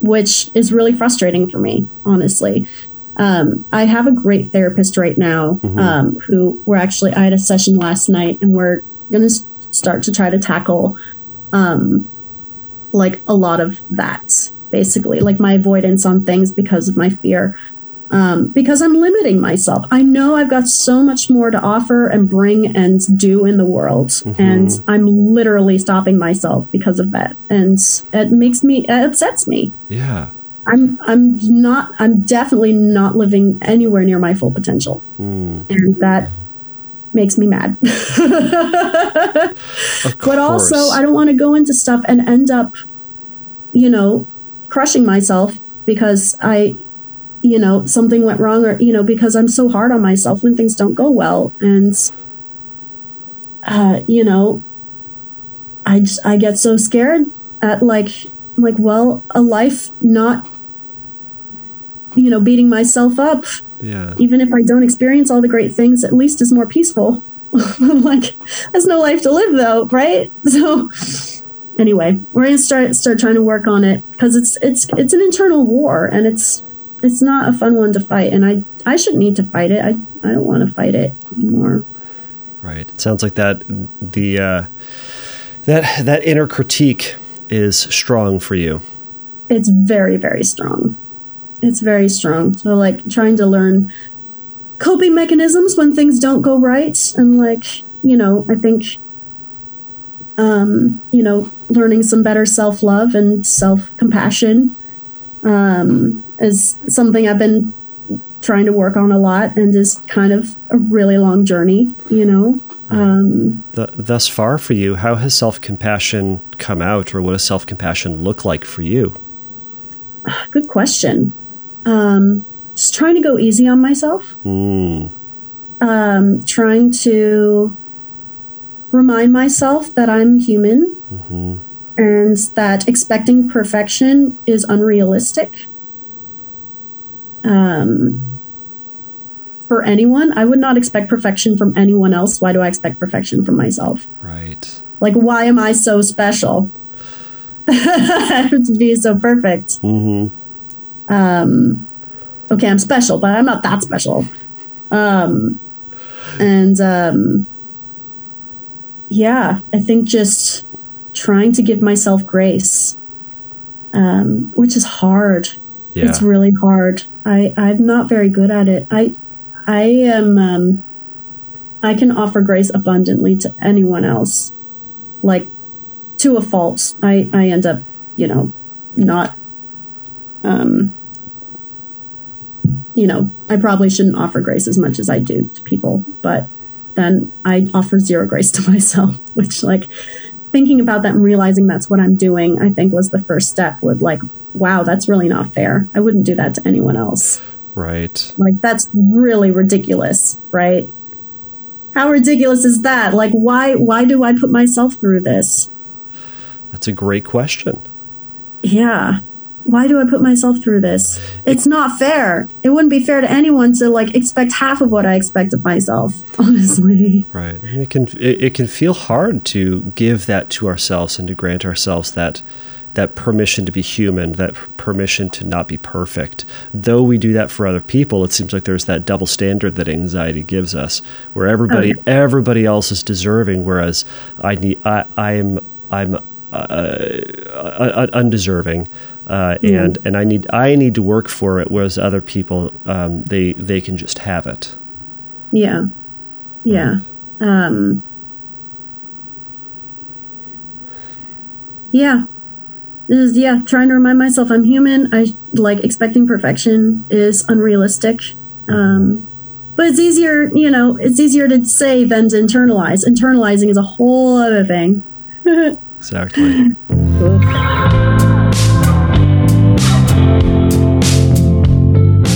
[SPEAKER 2] which is really frustrating for me, honestly. Um, I have a great therapist right now um, who we're actually, I had a session last night and we're going to start to try to tackle um, like a lot of that, basically, like my avoidance on things because of my fear. Um, because I'm limiting myself. I know I've got so much more to offer and bring and do in the world, and I'm literally stopping myself because of that, and it makes me, it upsets me.
[SPEAKER 1] Yeah.
[SPEAKER 2] I'm I'm not I'm definitely not living anywhere near my full potential. And that makes me mad. But also. I don't want to go into stuff and end up you know crushing myself because I you know something went wrong or you know because I'm so hard on myself when things don't go well and uh you know I just I get so scared at like like well a life not you know beating myself up
[SPEAKER 1] yeah.
[SPEAKER 2] even if I don't experience all the great things, at least is more peaceful. Like, there's no life to live though, right? So anyway, we're gonna start start trying to work on it because it's it's it's an internal war and it's it's not a fun one to fight and I I shouldn't need to fight it. I I don't want to fight it anymore.
[SPEAKER 1] Right. It sounds like that the uh, that that inner critique is strong for you.
[SPEAKER 2] It's very very strong. It's very strong. So like trying to learn coping mechanisms when things don't go right and like you know i think um you know learning some better self-love and self-compassion um is something i've been trying to work on a lot and is kind of a really long journey you know? Um
[SPEAKER 1] Th- thus far for you, how has self compassion come out, or what does self compassion look like for you?
[SPEAKER 2] good question. Um just trying to go easy on myself.
[SPEAKER 1] Mm,
[SPEAKER 2] um, trying to remind myself that I'm human and that expecting perfection is unrealistic. Um, for anyone, I would not expect perfection from anyone else. Why do I expect perfection from myself?
[SPEAKER 1] right.
[SPEAKER 2] Like, why am I so special to be so perfect?
[SPEAKER 1] hmm
[SPEAKER 2] um okay i'm special but i'm not that special um and um yeah i think just trying to give myself grace um which is hard.
[SPEAKER 1] Yeah.
[SPEAKER 2] it's really hard. I i'm not very good at it. I i am um i can offer grace abundantly to anyone else like to a fault. I i end up you know not um
[SPEAKER 3] you know, I probably shouldn't offer grace as much as I do to people, but then I offer zero grace to myself, which like thinking about that and realizing that's what I'm doing, I think was the first step would like, wow, that's really not fair. I wouldn't do that to anyone else.
[SPEAKER 1] Right.
[SPEAKER 3] Like that's really ridiculous, right? How ridiculous is that? Like why why do I put myself through this?
[SPEAKER 1] That's a great question.
[SPEAKER 3] Yeah why do I put myself through this? It's not fair. It wouldn't be fair to anyone to like expect half of what I expect of myself, honestly.
[SPEAKER 1] Right. it can it, it can feel hard to give that to ourselves and to grant ourselves that that permission to be human, that permission to not be perfect. Though we do that for other people, it seems like there's that double standard that anxiety gives us, where everybody oh, yeah. everybody else is deserving, whereas I need I I am I'm uh, uh, undeserving uh, mm. and and I need I need to work for it, whereas other people um, they they can just have it.
[SPEAKER 3] Yeah, yeah, um, yeah. This is yeah. Trying to remind myself I'm human. I like expecting perfection is unrealistic. Um, but it's easier, you know, it's easier to say than to internalize. Internalizing is a whole other thing.
[SPEAKER 1] exactly.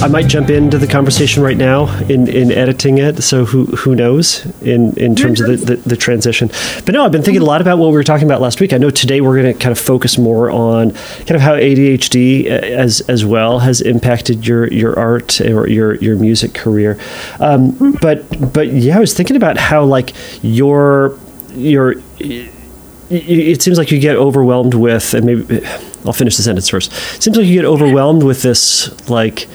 [SPEAKER 1] I might jump into the conversation right now in, in editing it. So who who knows in, in terms of the, the, the, transition. But no, I've been thinking a lot about what we were talking about last week. I know today we're going to kind of focus more on kind of how ADHD uh, as as well has impacted your your art or your your music career. Um, but but yeah, I was thinking about how like your your it seems like you get overwhelmed with and maybe I'll finish the sentence first. It seems like you get overwhelmed with this like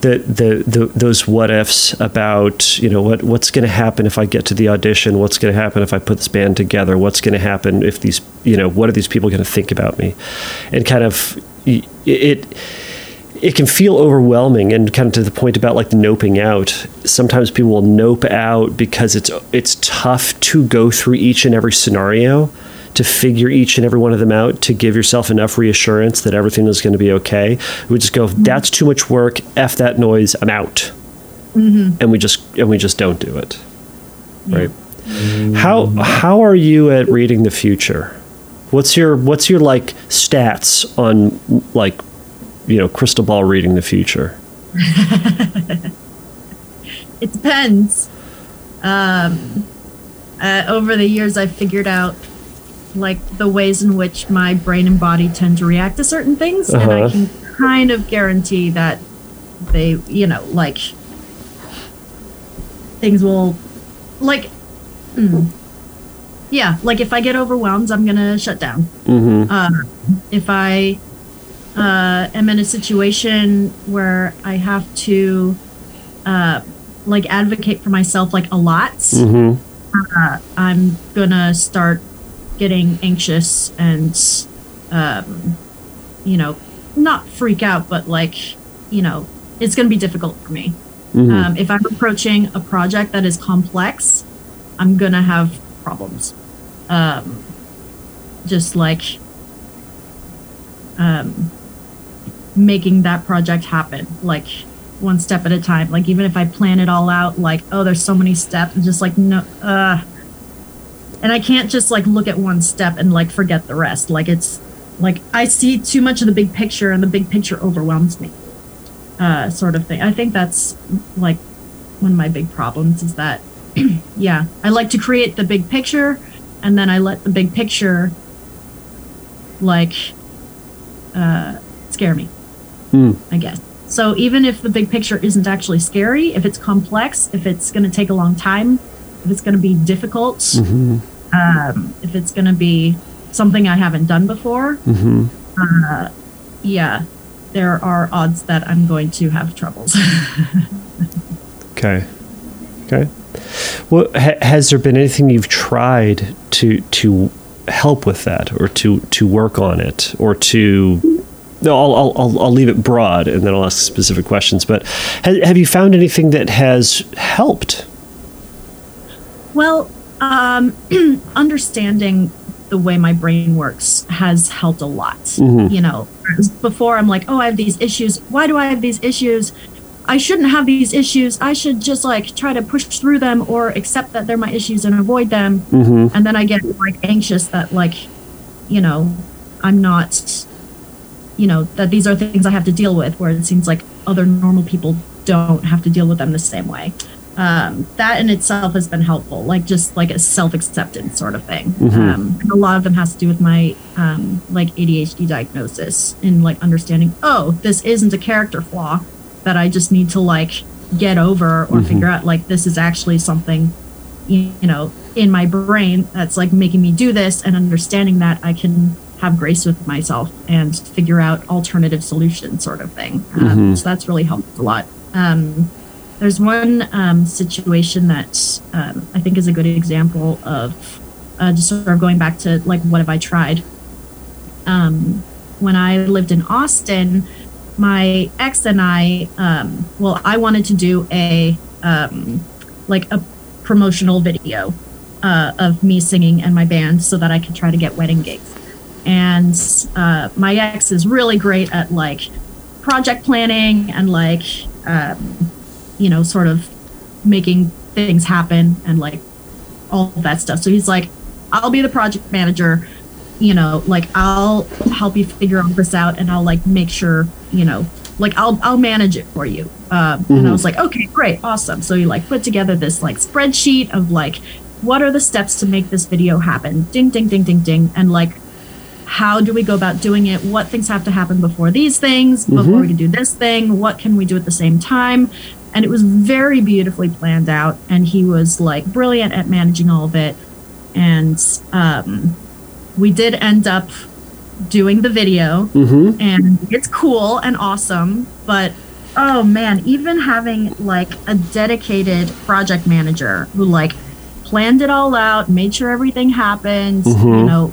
[SPEAKER 1] the, the, the those what ifs about you know what what's going to happen if I get to the audition? What's going to happen if I put this band together? What's going to happen if these you know what are these people going to think about me? And kind of it it can feel overwhelming and kind of to the point about like the noping out. Sometimes people will nope out because it's it's tough to go through each and every scenario to figure each and every one of them out to give yourself enough reassurance that everything is going to be okay. We just go, mm-hmm. that's too much work. F that noise. I'm out. Mm-hmm. And we just and we just don't do it. Yeah. Right. Mm-hmm. How how are you at reading the future? What's your what's your like stats on like you know crystal ball reading the future?
[SPEAKER 2] it depends. Um, uh, over the years, I've figured out like the ways in which my brain and body tend to react to certain things uh-huh. and i uh-huh. can kind of guarantee that they you know like things will like mm, yeah like if i get overwhelmed i'm gonna shut down mm-hmm. uh, if i uh, am in a situation where i have to uh, like advocate for myself like a lot mm-hmm. Uh, i'm gonna start getting anxious and, um, you know, not freak out, but like, you know, it's going to be difficult for me. Mm-hmm. Um, if I'm approaching a project that is complex, I'm going to have problems. Um, just like um, making that project happen, like one step at a time. Like even if I plan it all out, like oh, there's so many steps, just like no, uh, and I can't just like look at one step and like forget the rest. Like it's like I see too much of the big picture, and the big picture overwhelms me. Uh, sort of thing. I think that's like one of my big problems is that, yeah, I like to create the big picture, and then I let the big picture like uh, scare me. Mm. I guess. So even if the big picture isn't actually scary, if it's complex, if it's going to take a long time, if it's going to be difficult, mm-hmm. Um, if it's going to be something I haven't done before, mm-hmm. uh, yeah, there are odds that I'm going to have troubles.
[SPEAKER 1] okay. Okay. Well, ha- has there been anything you've tried to to help with that, or to to work on it, or to no, I'll, I'll, I'll leave it broad and then I'll ask specific questions. But have you found anything that has helped
[SPEAKER 2] well, um, understanding the way my brain works has helped a lot. Mm-hmm. You know, before I'm like, oh, I have these issues. Why do I have these issues? I shouldn't have these issues. I should just like try to push through them or accept that they're my issues and avoid them.
[SPEAKER 1] Mm-hmm.
[SPEAKER 2] And then I get like anxious that like, you know, I'm not, you know, that these are things I have to deal with. Where it seems like other normal people don't have to deal with them the same way. Um, that in itself has been helpful, like just like a self acceptance sort of thing. Um, and a lot of them has to do with my um, like ADHD diagnosis and like understanding, oh, this isn't a character flaw that I just need to like get over or figure out. Like this is actually something, you, know, in my brain that's like making me do this, and understanding that I can have grace with myself and figure out alternative solutions, sort of thing. Um, so that's really helped a lot. Um, there's one um, situation that um, I think is a good example of uh, just sort of going back to like what have I tried. Um, when I lived in Austin, my ex and I, um, well, I wanted to do a um, like a promotional video uh, of me singing and my band so that I could try to get wedding gigs. And uh, my ex is really great at like project planning and like um, you know, sort of making things happen and like all that stuff. So he's like, I'll be the project manager, you know, like I'll help you figure all this out and I'll like make sure, you know, like I'll I'll manage it for you. Um, And I was like, okay, great, awesome. So he like put together this like spreadsheet of like what are the steps to make this video happen? Ding ding ding ding ding. And like how do we go about doing it? What things have to happen before these things, before we can do this thing? What can we do at the same time? And it was very beautifully planned out. And he was like brilliant at managing all of it. And um, we did end up doing the video,
[SPEAKER 1] Mm-hmm.
[SPEAKER 2] and it's cool and awesome. But oh man, even having like a dedicated project manager who like planned it all out, made sure everything happened, you know,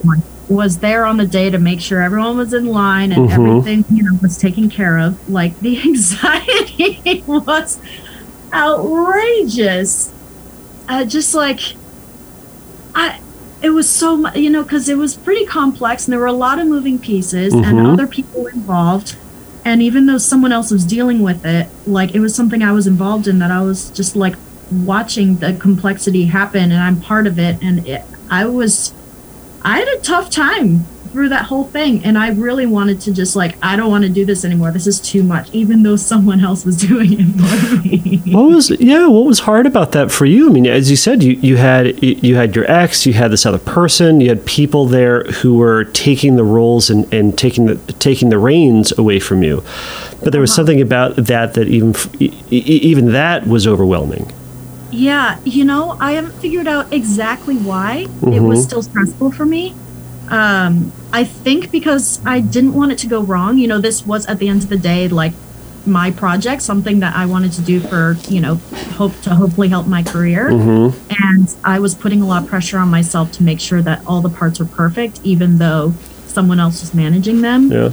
[SPEAKER 2] was there on the day to make sure everyone was in line and everything, you know, was taken care of. Like the anxiety was outrageous. Uh, just like I it was so much, you know, because it was pretty complex and there were a lot of moving pieces and
[SPEAKER 1] Mhm.
[SPEAKER 2] other people involved. And even though someone else was dealing with it, like it was something I was involved in that I was just like watching the complexity happen and I'm part of it. And it, I was, I had a tough time through that whole thing. And I really wanted to just like, I don't want to do this anymore. This is too much, even though someone else was doing it for me.
[SPEAKER 1] What was yeah? What was hard about that for you? I mean, as you said, you you had you had your ex, you had this other person, you had people there who were taking the roles and, and taking the taking the reins away from you. But there was uh-huh. something about that that even even that was overwhelming.
[SPEAKER 2] Yeah, you know, I haven't figured out exactly why it was still stressful for me. Um, I think because I didn't want it to go wrong. You know, this was at the end of the day like my project, something that I wanted to do for, you know, hope to hopefully help my career. And I was putting a lot of pressure on myself to make sure that all the parts were perfect, even though someone else was managing them.
[SPEAKER 1] Yeah.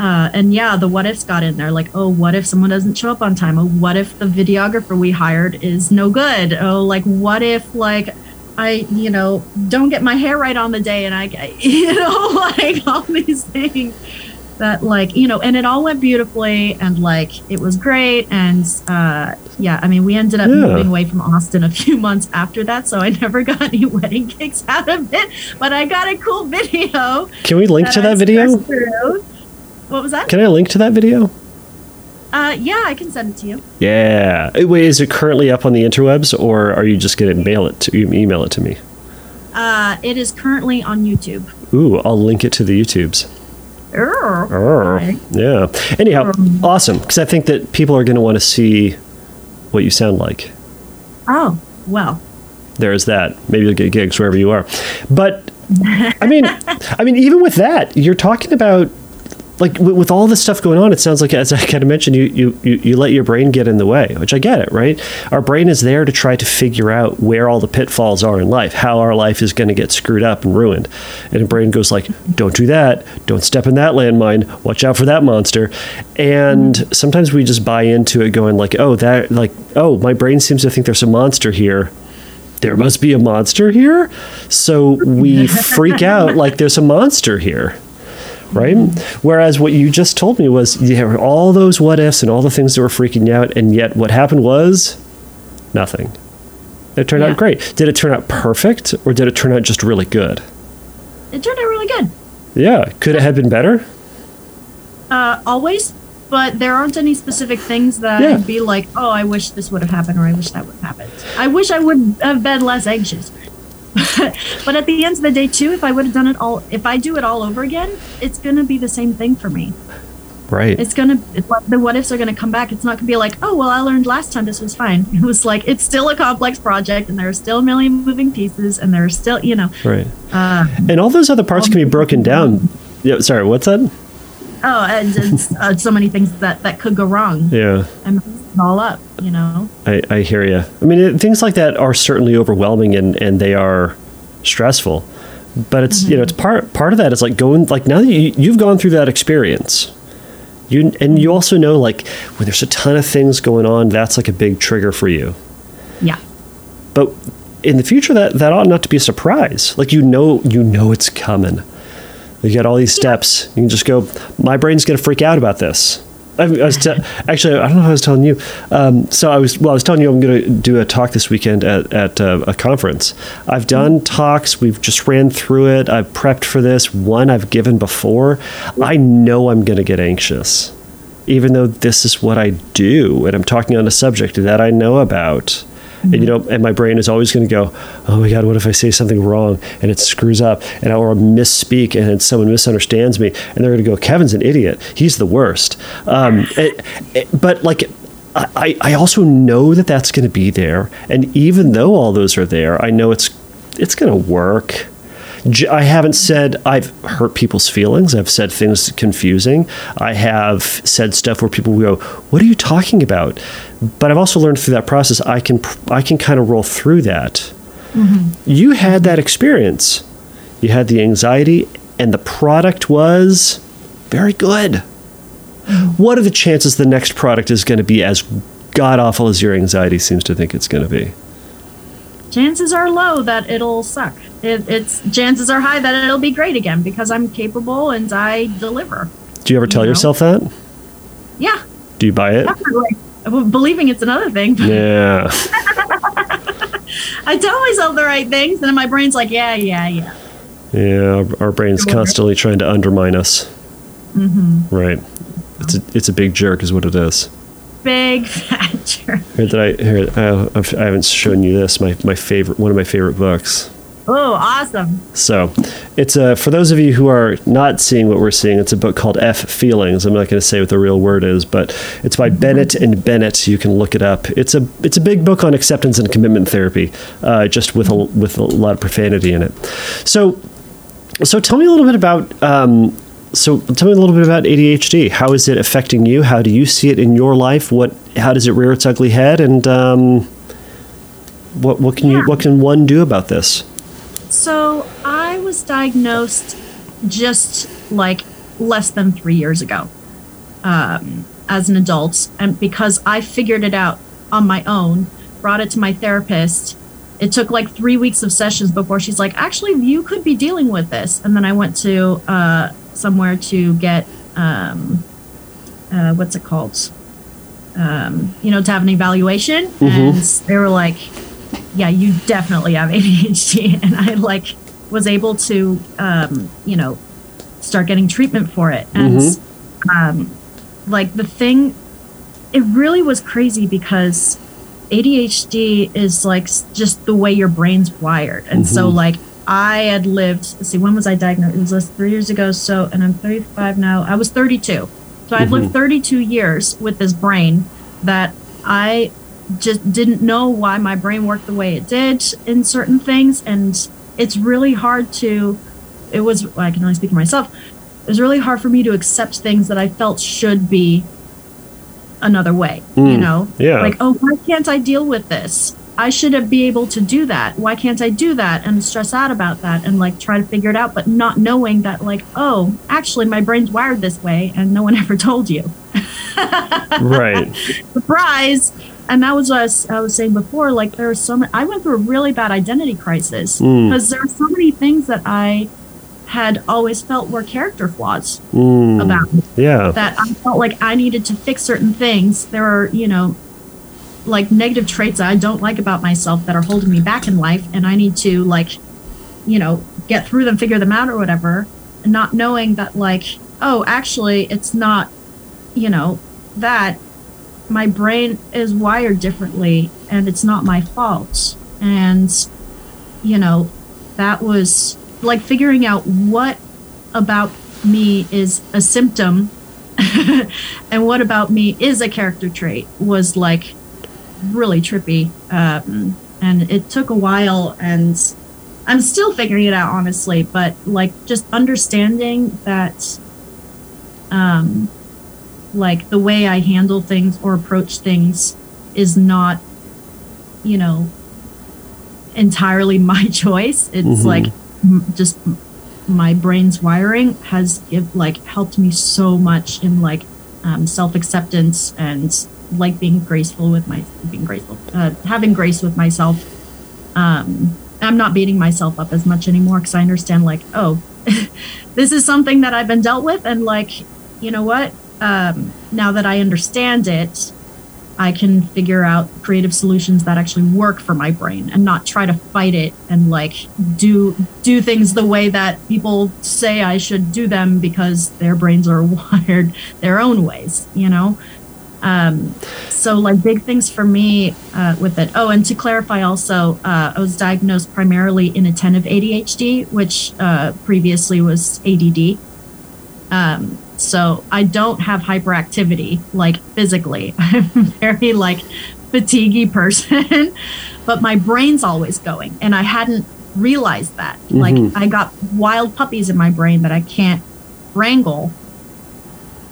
[SPEAKER 2] Uh, and yeah, the what ifs got in there. Like, oh, what if someone doesn't show up on time? Oh, what if the videographer we hired is no good? Oh, like, what if, like, I, you know, don't get my hair right on the day and I, you know, like all these things that, like, you know, and it all went beautifully and, like, it was great. And, uh, yeah, I mean, we ended up
[SPEAKER 1] Yeah.
[SPEAKER 2] moving away from Austin a few months after that. So I never got any wedding cakes out of it, but I got a cool video.
[SPEAKER 1] Can we link to
[SPEAKER 2] I
[SPEAKER 1] that video?
[SPEAKER 2] through. What was that?
[SPEAKER 1] Can I link to that video?
[SPEAKER 2] Uh, yeah, I can send it to you.
[SPEAKER 1] Yeah. Wait, is it currently up on the interwebs, or are you just going to mail it to email it to me?
[SPEAKER 2] Uh, it is currently on YouTube.
[SPEAKER 1] Ooh, I'll link it to the YouTubes.
[SPEAKER 2] Err.
[SPEAKER 1] Oh, yeah. Anyhow, awesome. Because I think that people are going to want to see what you sound like.
[SPEAKER 2] Oh, well.
[SPEAKER 1] There's that. Maybe you'll get gigs wherever you are. But I mean, I mean, even with that, you're talking about like with, with all this stuff going on. It sounds like, as I kind of mentioned, you, you you you let your brain get in the way, which I get it. Right? Our brain is there to try to figure out where all the pitfalls are in life, how our life is going to get screwed up and ruined, and the brain goes like, "Don't do that. Don't step in that landmine. Watch out for that monster." And mm. sometimes we just buy into it, going like, "Oh, that like oh, my brain seems to think there's a monster here." there must be a monster here. So we freak out like there's a monster here. Right? Whereas what you just told me was you have all those what ifs and all the things that were freaking you out, and yet what happened was nothing. It turned
[SPEAKER 2] Yeah.
[SPEAKER 1] out great. Did it turn out perfect, or did it turn out just really good?
[SPEAKER 2] It turned out really good.
[SPEAKER 1] Yeah. Could it have been better?
[SPEAKER 2] Uh, always, but there aren't any specific things that
[SPEAKER 1] Yeah.
[SPEAKER 2] I'd be like, oh, I wish this would have happened or I wish that would have happened. I wish I would have been less anxious. but at the end of the day, too, if I would have done it all, if I do it all over again, it's going to be the same thing for me.
[SPEAKER 1] Right.
[SPEAKER 2] It's going to, the what ifs are going to come back. It's not going to be like, oh, well, I learned last time this was fine. It was like, it's still a complex project and there are still a million moving pieces and there are still, you know,
[SPEAKER 1] right.
[SPEAKER 2] uh,
[SPEAKER 1] And all those other parts can be broken down. Yeah. Sorry. What's that?
[SPEAKER 2] oh, and, and uh, so many things that, that could go wrong.
[SPEAKER 1] Yeah.
[SPEAKER 2] and all up, you know.
[SPEAKER 1] I, I hear you. I mean, it, things like that are certainly overwhelming and, and they are stressful. But it's you know mm-hmm. it's part part of that is like going like now that you, you've gone through that experience, you and you also know like when there's a ton of things going on, that's like a big trigger for you.
[SPEAKER 2] Yeah.
[SPEAKER 1] But in the future, that that ought not to be a surprise. Like you know you know it's coming. You got all these steps. You can just go. My brain's going to freak out about this. I, was te- actually. I don't know if I was telling you. Um, so I was. Well, I was telling you I'm going to do a talk this weekend at at uh, a conference. I've done talks. We've just ran through it. I've prepped for this. One I've given before. I know I'm going to get anxious, even though this is what I do, and I'm talking on a subject that I know about. And you mm-hmm. know, and my brain is always going to go, "Oh my God, what if I say something wrong and it screws up, and I or misspeak, and someone misunderstands me, and they're going to go, Kevin's an idiot. He's the worst." Um, it- it- but like, I, I also know that that's going to be there, and even though all those are there, I know it's it's going to work. I haven't said I've hurt people's feelings. I've said things confusing. I have said stuff where people go, "What are you talking about?" But I've also learned through that process I can I can kind of roll through that. Mm-hmm. You had that experience. You had the anxiety, and the product was very good. Mm-hmm. What are the chances the next product is going to be as god awful as your anxiety seems to think it's going to be?
[SPEAKER 2] Chances are low that it'll suck. It, it's chances are high that it'll be great again because I'm capable and I deliver.
[SPEAKER 1] Do you ever tell
[SPEAKER 2] You know?
[SPEAKER 1] yourself that?
[SPEAKER 2] Yeah,
[SPEAKER 1] Do you buy it?
[SPEAKER 2] definitely. Believing it's another thing.
[SPEAKER 1] Yeah.
[SPEAKER 2] I tell myself the right things, and then my brain's like, yeah, yeah, yeah.
[SPEAKER 1] Yeah, our, our brain's constantly trying to undermine us. Mm-hmm. Right. It's a, it's a big jerk, is what it is.
[SPEAKER 2] Big fat jerk.
[SPEAKER 1] Here, did I, here, I, I haven't shown you this. My, my favorite, one of my favorite books.
[SPEAKER 2] Oh, awesome.
[SPEAKER 1] So, it's a for those of you who are not seeing what we're seeing. It's a book called F Feelings. I'm not going to say what the real word is, but it's by Bennett and Bennett. You can look it up. It's a it's a big book on acceptance and commitment therapy, uh, just with a with a lot of profanity in it. So, so tell me a little bit about. Um, so tell me a little bit about ADHD. How is it affecting you? How do you see it in your life? What how does it rear its ugly head? And um, what what can you what can one do about this?
[SPEAKER 2] So I was diagnosed just like less than three years ago um, as an adult. And because I figured it out on my own, brought it to my therapist. It took like three weeks of sessions before she's like, actually, you could be dealing with this. And then I went to uh, somewhere to get, um, uh, what's it called? Um, you know, to have an evaluation. And they were like, yeah, you definitely have ADHD. And I like was able to, um, you know, start getting treatment for it. And um, like the thing, it really was crazy because ADHD is like just the way your brain's wired. And so, like, I had lived, let's see, when was I diagnosed? It was uh, three years ago. So, and I'm 35 now. I was 32. So I've lived 32 years with this brain that I just didn't know why my brain worked the way it did in certain things. And it's really hard to, it was, well, I can only speak for myself. It was really hard for me to accept things that I felt should be another way, you
[SPEAKER 1] Mm,
[SPEAKER 2] know?
[SPEAKER 1] yeah.
[SPEAKER 2] Like, oh, why can't I deal with this? I should be able to do that. Why can't I do that? And stress out about that and like try to figure it out, but not knowing that, like, oh, actually, my brain's wired this way and no one ever told you.
[SPEAKER 1] right.
[SPEAKER 2] Surprise! And that was what I was, saying before. Like, there are so many, I went through a really bad identity crisis
[SPEAKER 1] Mm.
[SPEAKER 2] because there are so many things that I had always felt were character flaws
[SPEAKER 1] Mm.
[SPEAKER 2] about me
[SPEAKER 1] Yeah.
[SPEAKER 2] that I felt like I needed to fix certain things. There are, you know, like negative traits I don't like about myself that are holding me back in life, and I need to like, you know, get through them, figure them out, or whatever. Not knowing that, like, oh, actually, it's not, you know, that my brain is wired differently, and it's not my fault. And, you know, that was like figuring out what about me is a symptom and what about me is a character trait was like really trippy um, and it took a while and i'm still figuring it out honestly but like just understanding that um like the way i handle things or approach things is not you know entirely my choice it's
[SPEAKER 1] Mhm.
[SPEAKER 2] like m- just m- my brain's wiring has give, like helped me so much in like um, self-acceptance and like being graceful with my being graceful uh, having grace with myself um, i'm not beating myself up as much anymore because i understand like oh this is something that i've been dealt with and like you know what um, now that i understand it I can figure out creative solutions that actually work for my brain and not try to fight it and like do do things the way that people say I should do them because their brains are wired their own ways, you know. Um, so like big things for me uh, with it. Oh, and to clarify, also, uh, I was diagnosed primarily inattentive ADHD, which uh, previously was ADD. Um, so I don't have hyperactivity like physically. I'm very like fatiguey person, but my brain's always going, and I hadn't realized that. Like
[SPEAKER 1] Mhm.
[SPEAKER 2] I got wild puppies in my brain that I can't wrangle.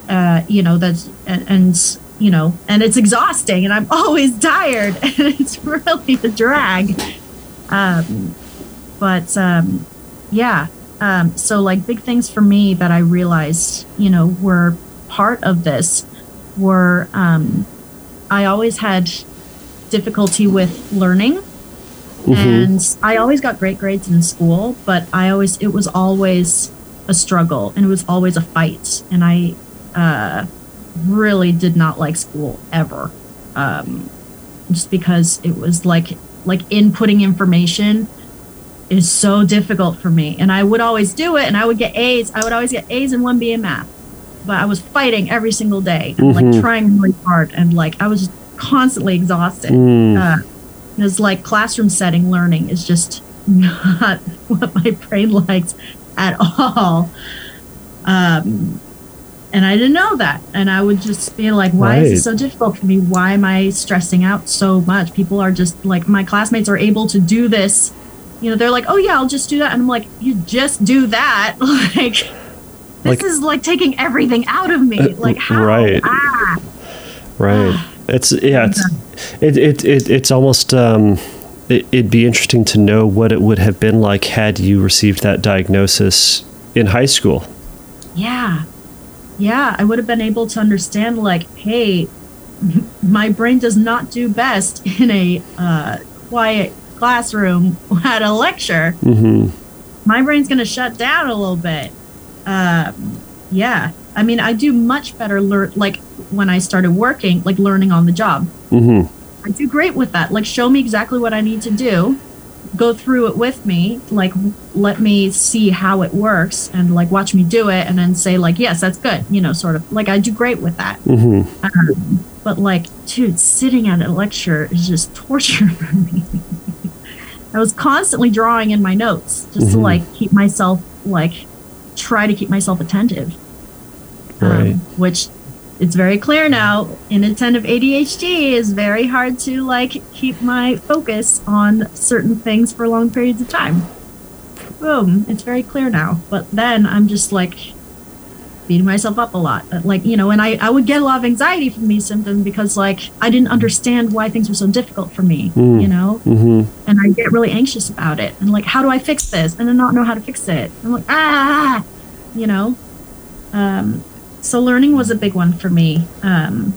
[SPEAKER 2] Uh, you know that's and, and you know, and it's exhausting, and I'm always tired, and it's really a drag. Um, but um, yeah, um, so like big things for me that I realized, you know, were part of this were um, I always had difficulty with learning. And I always got great grades in school, but I always it was always a struggle and it was always a fight. And I uh, really did not like school ever, um, just because it was like like inputting information is so difficult for me. And I would always do it and I would get A's. I would always get A's and 1B in math. But I was fighting every single day, and,
[SPEAKER 1] Mhm.
[SPEAKER 2] like trying really hard. And like I was constantly exhausted.
[SPEAKER 1] Mm.
[SPEAKER 2] Uh, it's like classroom setting learning is just not what my brain likes at all. Um, and I didn't know that. And I would just be like, why is
[SPEAKER 1] Right.
[SPEAKER 2] this so difficult for me? Why am I stressing out so much? People are just like, my classmates are able to do this. You know, they're like, oh, yeah, I'll just do that. And I'm like, you just do that. like, this
[SPEAKER 1] Like-
[SPEAKER 2] is like taking everything out of me.
[SPEAKER 1] Uh,
[SPEAKER 2] Like, how?
[SPEAKER 1] right.
[SPEAKER 2] Ah.
[SPEAKER 1] Right. It's yeah. It's it it, it it's almost um. It'd be interesting to know what it would have been like had you received that diagnosis in high school.
[SPEAKER 2] Yeah. Yeah, I would have been able to understand like, hey, my brain does not do best in a uh, quiet classroom at a lecture.
[SPEAKER 1] Mm-hmm.
[SPEAKER 2] My brain's going to shut down a little bit. Um, yeah. I mean, I do much better learn like when I started working, like learning on the job.
[SPEAKER 1] Mm-hmm.
[SPEAKER 2] I do great with that. Like, show me exactly what I need to do, go through it with me, like, let me see how it works, and like, watch me do it, and then say, like, yes, that's good, you know, sort of. Like, I do great with that.
[SPEAKER 1] Mm-hmm.
[SPEAKER 2] Um, but, like, dude, sitting at a lecture is just torture for me. I was constantly drawing in my notes just to,
[SPEAKER 1] Mhm.
[SPEAKER 2] like, keep myself, like, try to keep myself attentive.
[SPEAKER 1] Right.
[SPEAKER 2] Um, which it's very clear now inattentive ADHD is very hard to like keep my focus on certain things for long periods of time. Boom, it's very clear now. But then I'm just like beating myself up a lot. Like, you know, and I, I would get a lot of anxiety from these symptoms because like I didn't understand why things were so difficult for me,
[SPEAKER 1] Mm.
[SPEAKER 2] you know?
[SPEAKER 1] Mm-hmm.
[SPEAKER 2] and I get really anxious about it. And like, how do I fix this? And I not know how to fix it. I'm like, ah, you know. Um, so learning was a big one for me. Um,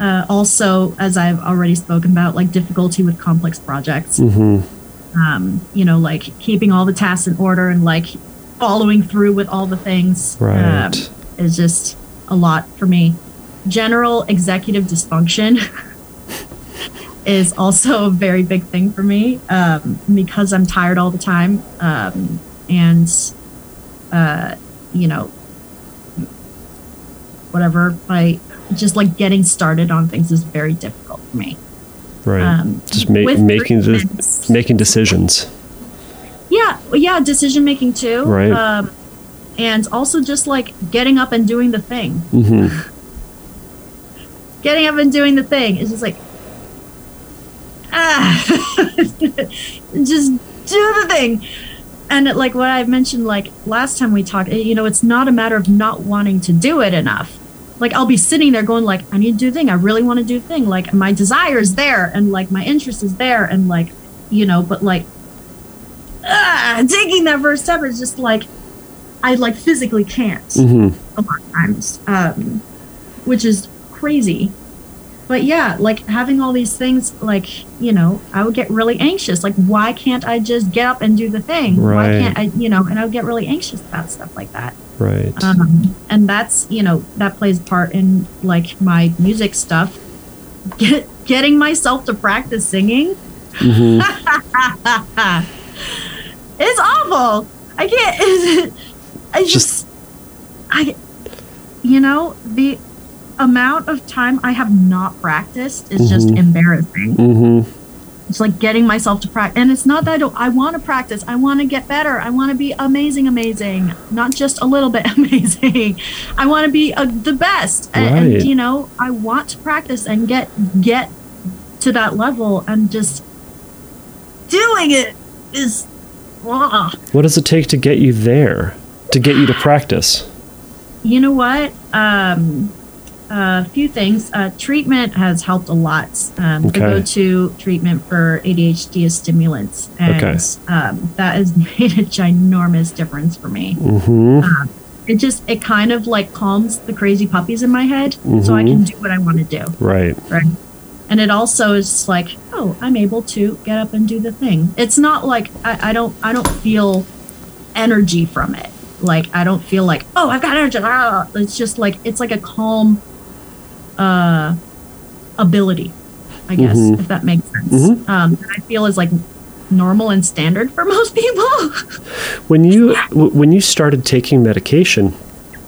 [SPEAKER 2] uh, also, as I've already spoken about, like difficulty with complex projects.
[SPEAKER 1] Mm-hmm.
[SPEAKER 2] Um, you know, like keeping all the tasks in order and like following through with all the things um, is just a lot for me. General executive dysfunction is also a very big thing for me um, because I'm tired all the time. Um, and, uh, you know, whatever, I just like getting started on things is very difficult for me.
[SPEAKER 1] Right.
[SPEAKER 2] Um,
[SPEAKER 1] Just ma- making the, making decisions.
[SPEAKER 2] Yeah, yeah, decision making too.
[SPEAKER 1] Right.
[SPEAKER 2] Um, and also just like getting up and doing the thing.
[SPEAKER 1] hmm
[SPEAKER 2] Getting up and doing the thing is just like, ah, just do the thing. And it, like what I mentioned, like last time we talked, you know, it's not a matter of not wanting to do it enough. Like I'll be sitting there going, like, I need to do the thing. I really want to do the thing. Like my desire is there, and like my interest is there, and like, you know, but like, ah, taking that first step is just like, I like physically can't
[SPEAKER 1] hmm
[SPEAKER 2] a lot of times, um, which is crazy. But yeah, like having all these things, like, you know, I would get really anxious. Like, why can't I just get up and do the thing? Why can't I, you know, and I would get really anxious about stuff like that.
[SPEAKER 1] Right.
[SPEAKER 2] Um, and that's, you know, that plays part in like my music stuff. Get, getting myself to practice singing
[SPEAKER 1] hmm
[SPEAKER 2] it's awful. I can't. I just,
[SPEAKER 1] Just-
[SPEAKER 2] I, you know, the amount of time I have not practiced is just
[SPEAKER 1] Mhm.
[SPEAKER 2] embarrassing.
[SPEAKER 1] hmm
[SPEAKER 2] It's like getting myself to practice, and it's not that I don't. I want to practice. I want to get better. I want to be amazing, amazing, not just a little bit amazing. I want to be uh, the best, and,
[SPEAKER 1] Right.
[SPEAKER 2] and you know, I want to practice and get get to that level, and just doing it is. ah.
[SPEAKER 1] What does it take to get you there? To get you to practice?
[SPEAKER 2] You know what? Um, a few things. Uh, treatment has helped a lot. Um,
[SPEAKER 1] Okay.
[SPEAKER 2] The go-to treatment for ADHD is stimulants, and
[SPEAKER 1] Okay.
[SPEAKER 2] um, that has made a ginormous difference for me.
[SPEAKER 1] hmm
[SPEAKER 2] It just it kind of like calms the crazy puppies in my head, so I can do what I want to do.
[SPEAKER 1] Right.
[SPEAKER 2] Right. And it also is like, oh, I'm able to get up and do the thing. It's not like I, I don't I don't feel energy from it. Like I don't feel like, oh, I've got energy. Ah. It's just like it's like a calm uh ability, I guess,
[SPEAKER 1] Mhm.
[SPEAKER 2] if that makes sense.
[SPEAKER 1] Mhm.
[SPEAKER 2] Um that I feel is like normal and standard for most people.
[SPEAKER 1] When you w- when you started taking medication,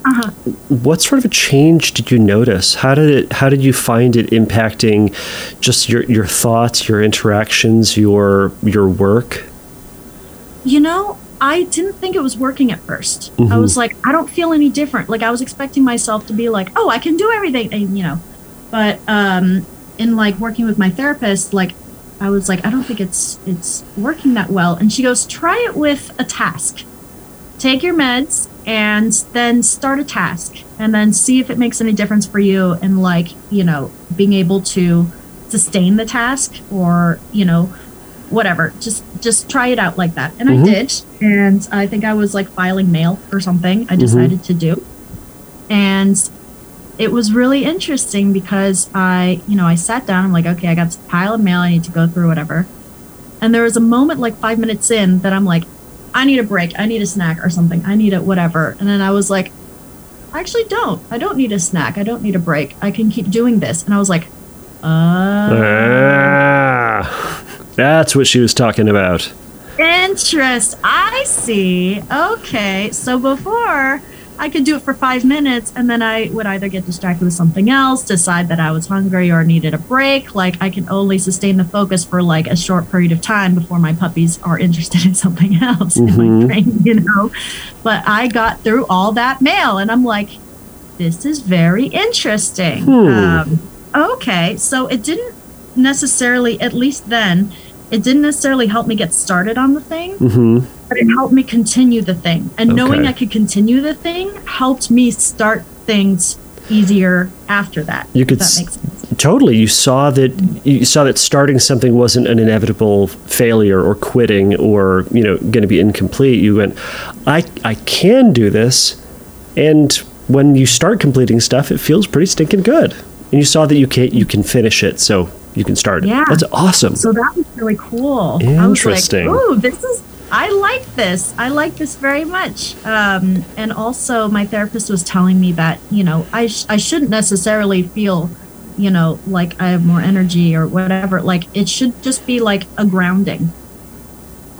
[SPEAKER 2] uh-huh.
[SPEAKER 1] what sort of a change did you notice? How did it how did you find it impacting just your your thoughts, your interactions, your your work?
[SPEAKER 2] You know, I didn't think it was working at 1st I
[SPEAKER 1] Mhm.
[SPEAKER 2] was like, I don't feel any different. Like I was expecting myself to be like, oh, I can do everything, and, you know. But um, in like working with my therapist, like I was like, I don't think it's it's working that well. And she goes, try it with a task. Take your meds and then start a task, and then see if it makes any difference for you. And like, you know, being able to sustain the task, or you know, whatever just just try it out like that. And
[SPEAKER 1] Mhm.
[SPEAKER 2] i did and i think i was like filing mail or something i decided to do. And it was really interesting because i you know i sat down i'm like okay i got this pile of mail i need to go through whatever. And there was a moment like five minutes in that i'm like i need a break i need a snack or something i need a whatever. And then i was like i actually don't i don't need a snack i don't need a break i can keep doing this. And i was like uh.
[SPEAKER 1] Ah, that's what she was talking about.
[SPEAKER 2] Interest. I see. Okay. So before I could do it for five minutes and then I would either get distracted with something else, decide that I was hungry or needed a break. Like I can only sustain the focus for like a short period of time before my puppies are interested in something else in
[SPEAKER 1] Mhm.
[SPEAKER 2] my brain, you know? But I got through all that mail and I'm like, this is very interesting.
[SPEAKER 1] Hmm.
[SPEAKER 2] Um, okay. So it didn't necessarily, at least then, it didn't necessarily help me get started on the thing,
[SPEAKER 1] hmm
[SPEAKER 2] but it helped me continue the thing. And knowing I could continue the thing helped me start things easier after that.
[SPEAKER 1] You
[SPEAKER 2] if
[SPEAKER 1] could
[SPEAKER 2] that makes sense.
[SPEAKER 1] Totally. You saw that you saw that starting something wasn't an inevitable failure or quitting or, you know, going to be incomplete. You went, I I can do this. And when you start completing stuff, it feels pretty stinking good. And you saw that you can you can finish it, so you can start it.
[SPEAKER 2] Yeah.
[SPEAKER 1] That's awesome.
[SPEAKER 2] So that was really cool.
[SPEAKER 1] Interesting.
[SPEAKER 2] I like, ooh, this is I like this. I like this very much. Um, and also, my therapist was telling me that you know I sh- I shouldn't necessarily feel, you know, like I have more energy or whatever. Like it should just be like a grounding.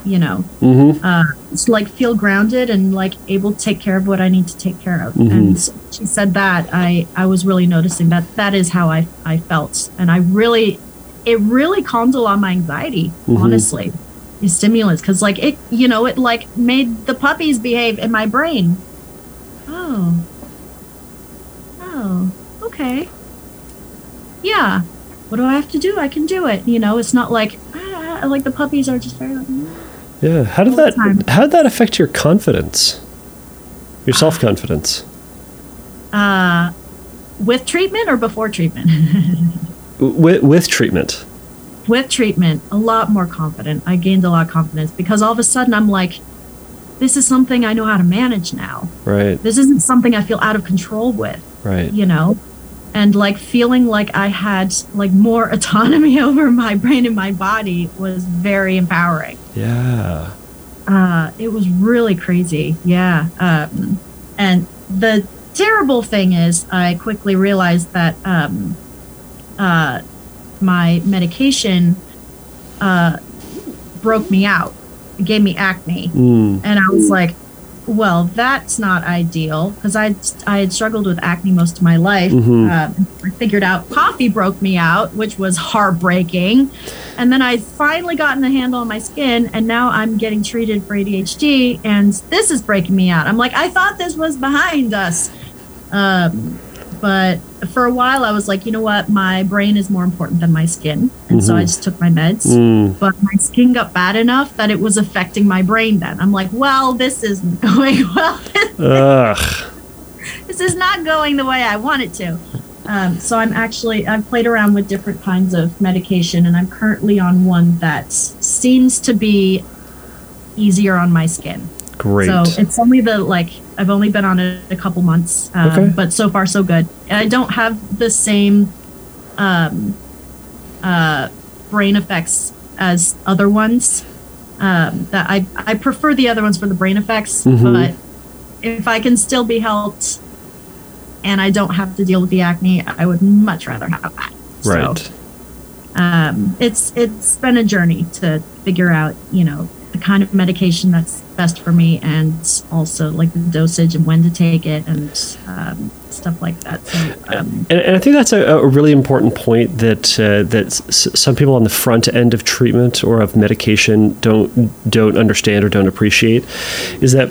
[SPEAKER 2] You know,
[SPEAKER 1] Mm-hmm.
[SPEAKER 2] uh, it's like feel grounded and like able to take care of what I need to take care of.
[SPEAKER 1] Mhm.
[SPEAKER 2] And she said that I I was really noticing that that is how I I felt, and I really it really calmed a lot of my anxiety.
[SPEAKER 1] Mhm.
[SPEAKER 2] Honestly, the stimulants because like it you know it like made the puppies behave in my brain. Oh. Oh. Okay. Yeah. What do I have to do? I can do it. You know, it's not like ah, like the puppies are just very like. "Mm."
[SPEAKER 1] Yeah. How did that how did that affect your confidence? Your self confidence?
[SPEAKER 2] Uh, with treatment or before treatment?
[SPEAKER 1] With, with treatment.
[SPEAKER 2] with treatment, a lot more confident. I gained a lot of confidence because all of a sudden I'm like, this is something I know how to manage now.
[SPEAKER 1] Right.
[SPEAKER 2] This isn't something I feel out of control with,
[SPEAKER 1] Right.
[SPEAKER 2] you know? And like feeling like I had like more autonomy over my brain and my body was very empowering.
[SPEAKER 1] Yeah.
[SPEAKER 2] Uh, it was really crazy. Yeah. Um, and the terrible thing is, I quickly realized that um, uh, my medication uh, broke me out. It gave me acne.
[SPEAKER 1] Mm.
[SPEAKER 2] And I was like, well, that's not ideal because I I had struggled with acne most of my life.
[SPEAKER 1] Mhm.
[SPEAKER 2] Um, I figured out coffee broke me out, which was heartbreaking. And then I finally gotten the handle on my skin, and now I'm getting treated for ADHD, and this is breaking me out. I'm like, I thought this was behind us. Um, but for a while, I was like, you know what? My brain is more important than my skin. And so I
[SPEAKER 1] Mhm.
[SPEAKER 2] just took my meds
[SPEAKER 1] Mm.
[SPEAKER 2] but my skin got bad enough that it was affecting my brain then i'm like well this isn't going well
[SPEAKER 1] Ugh.
[SPEAKER 2] this is not going the way i want it to um, so i'm actually i've played around with different kinds of medication and i'm currently on one that seems to be easier on my skin
[SPEAKER 1] Great.
[SPEAKER 2] so it's only the like I've only been on it a couple months, um,
[SPEAKER 1] Okay.
[SPEAKER 2] but so far so good. And I don't have the same um, uh, brain effects as other ones. Um, that I I prefer the other ones for the brain effects,
[SPEAKER 1] Mhm.
[SPEAKER 2] but if I can still be helped and I don't have to deal with the acne, I would much rather have that. So,
[SPEAKER 1] right.
[SPEAKER 2] um, it's it's been a journey to figure out you know the kind of medication that's best for me and also like the dosage and when to take it and um, stuff like that so um,
[SPEAKER 1] And, and I think that's a, a really important point that uh, that s- some people on the front end of treatment or of medication don't don't understand or don't appreciate is that.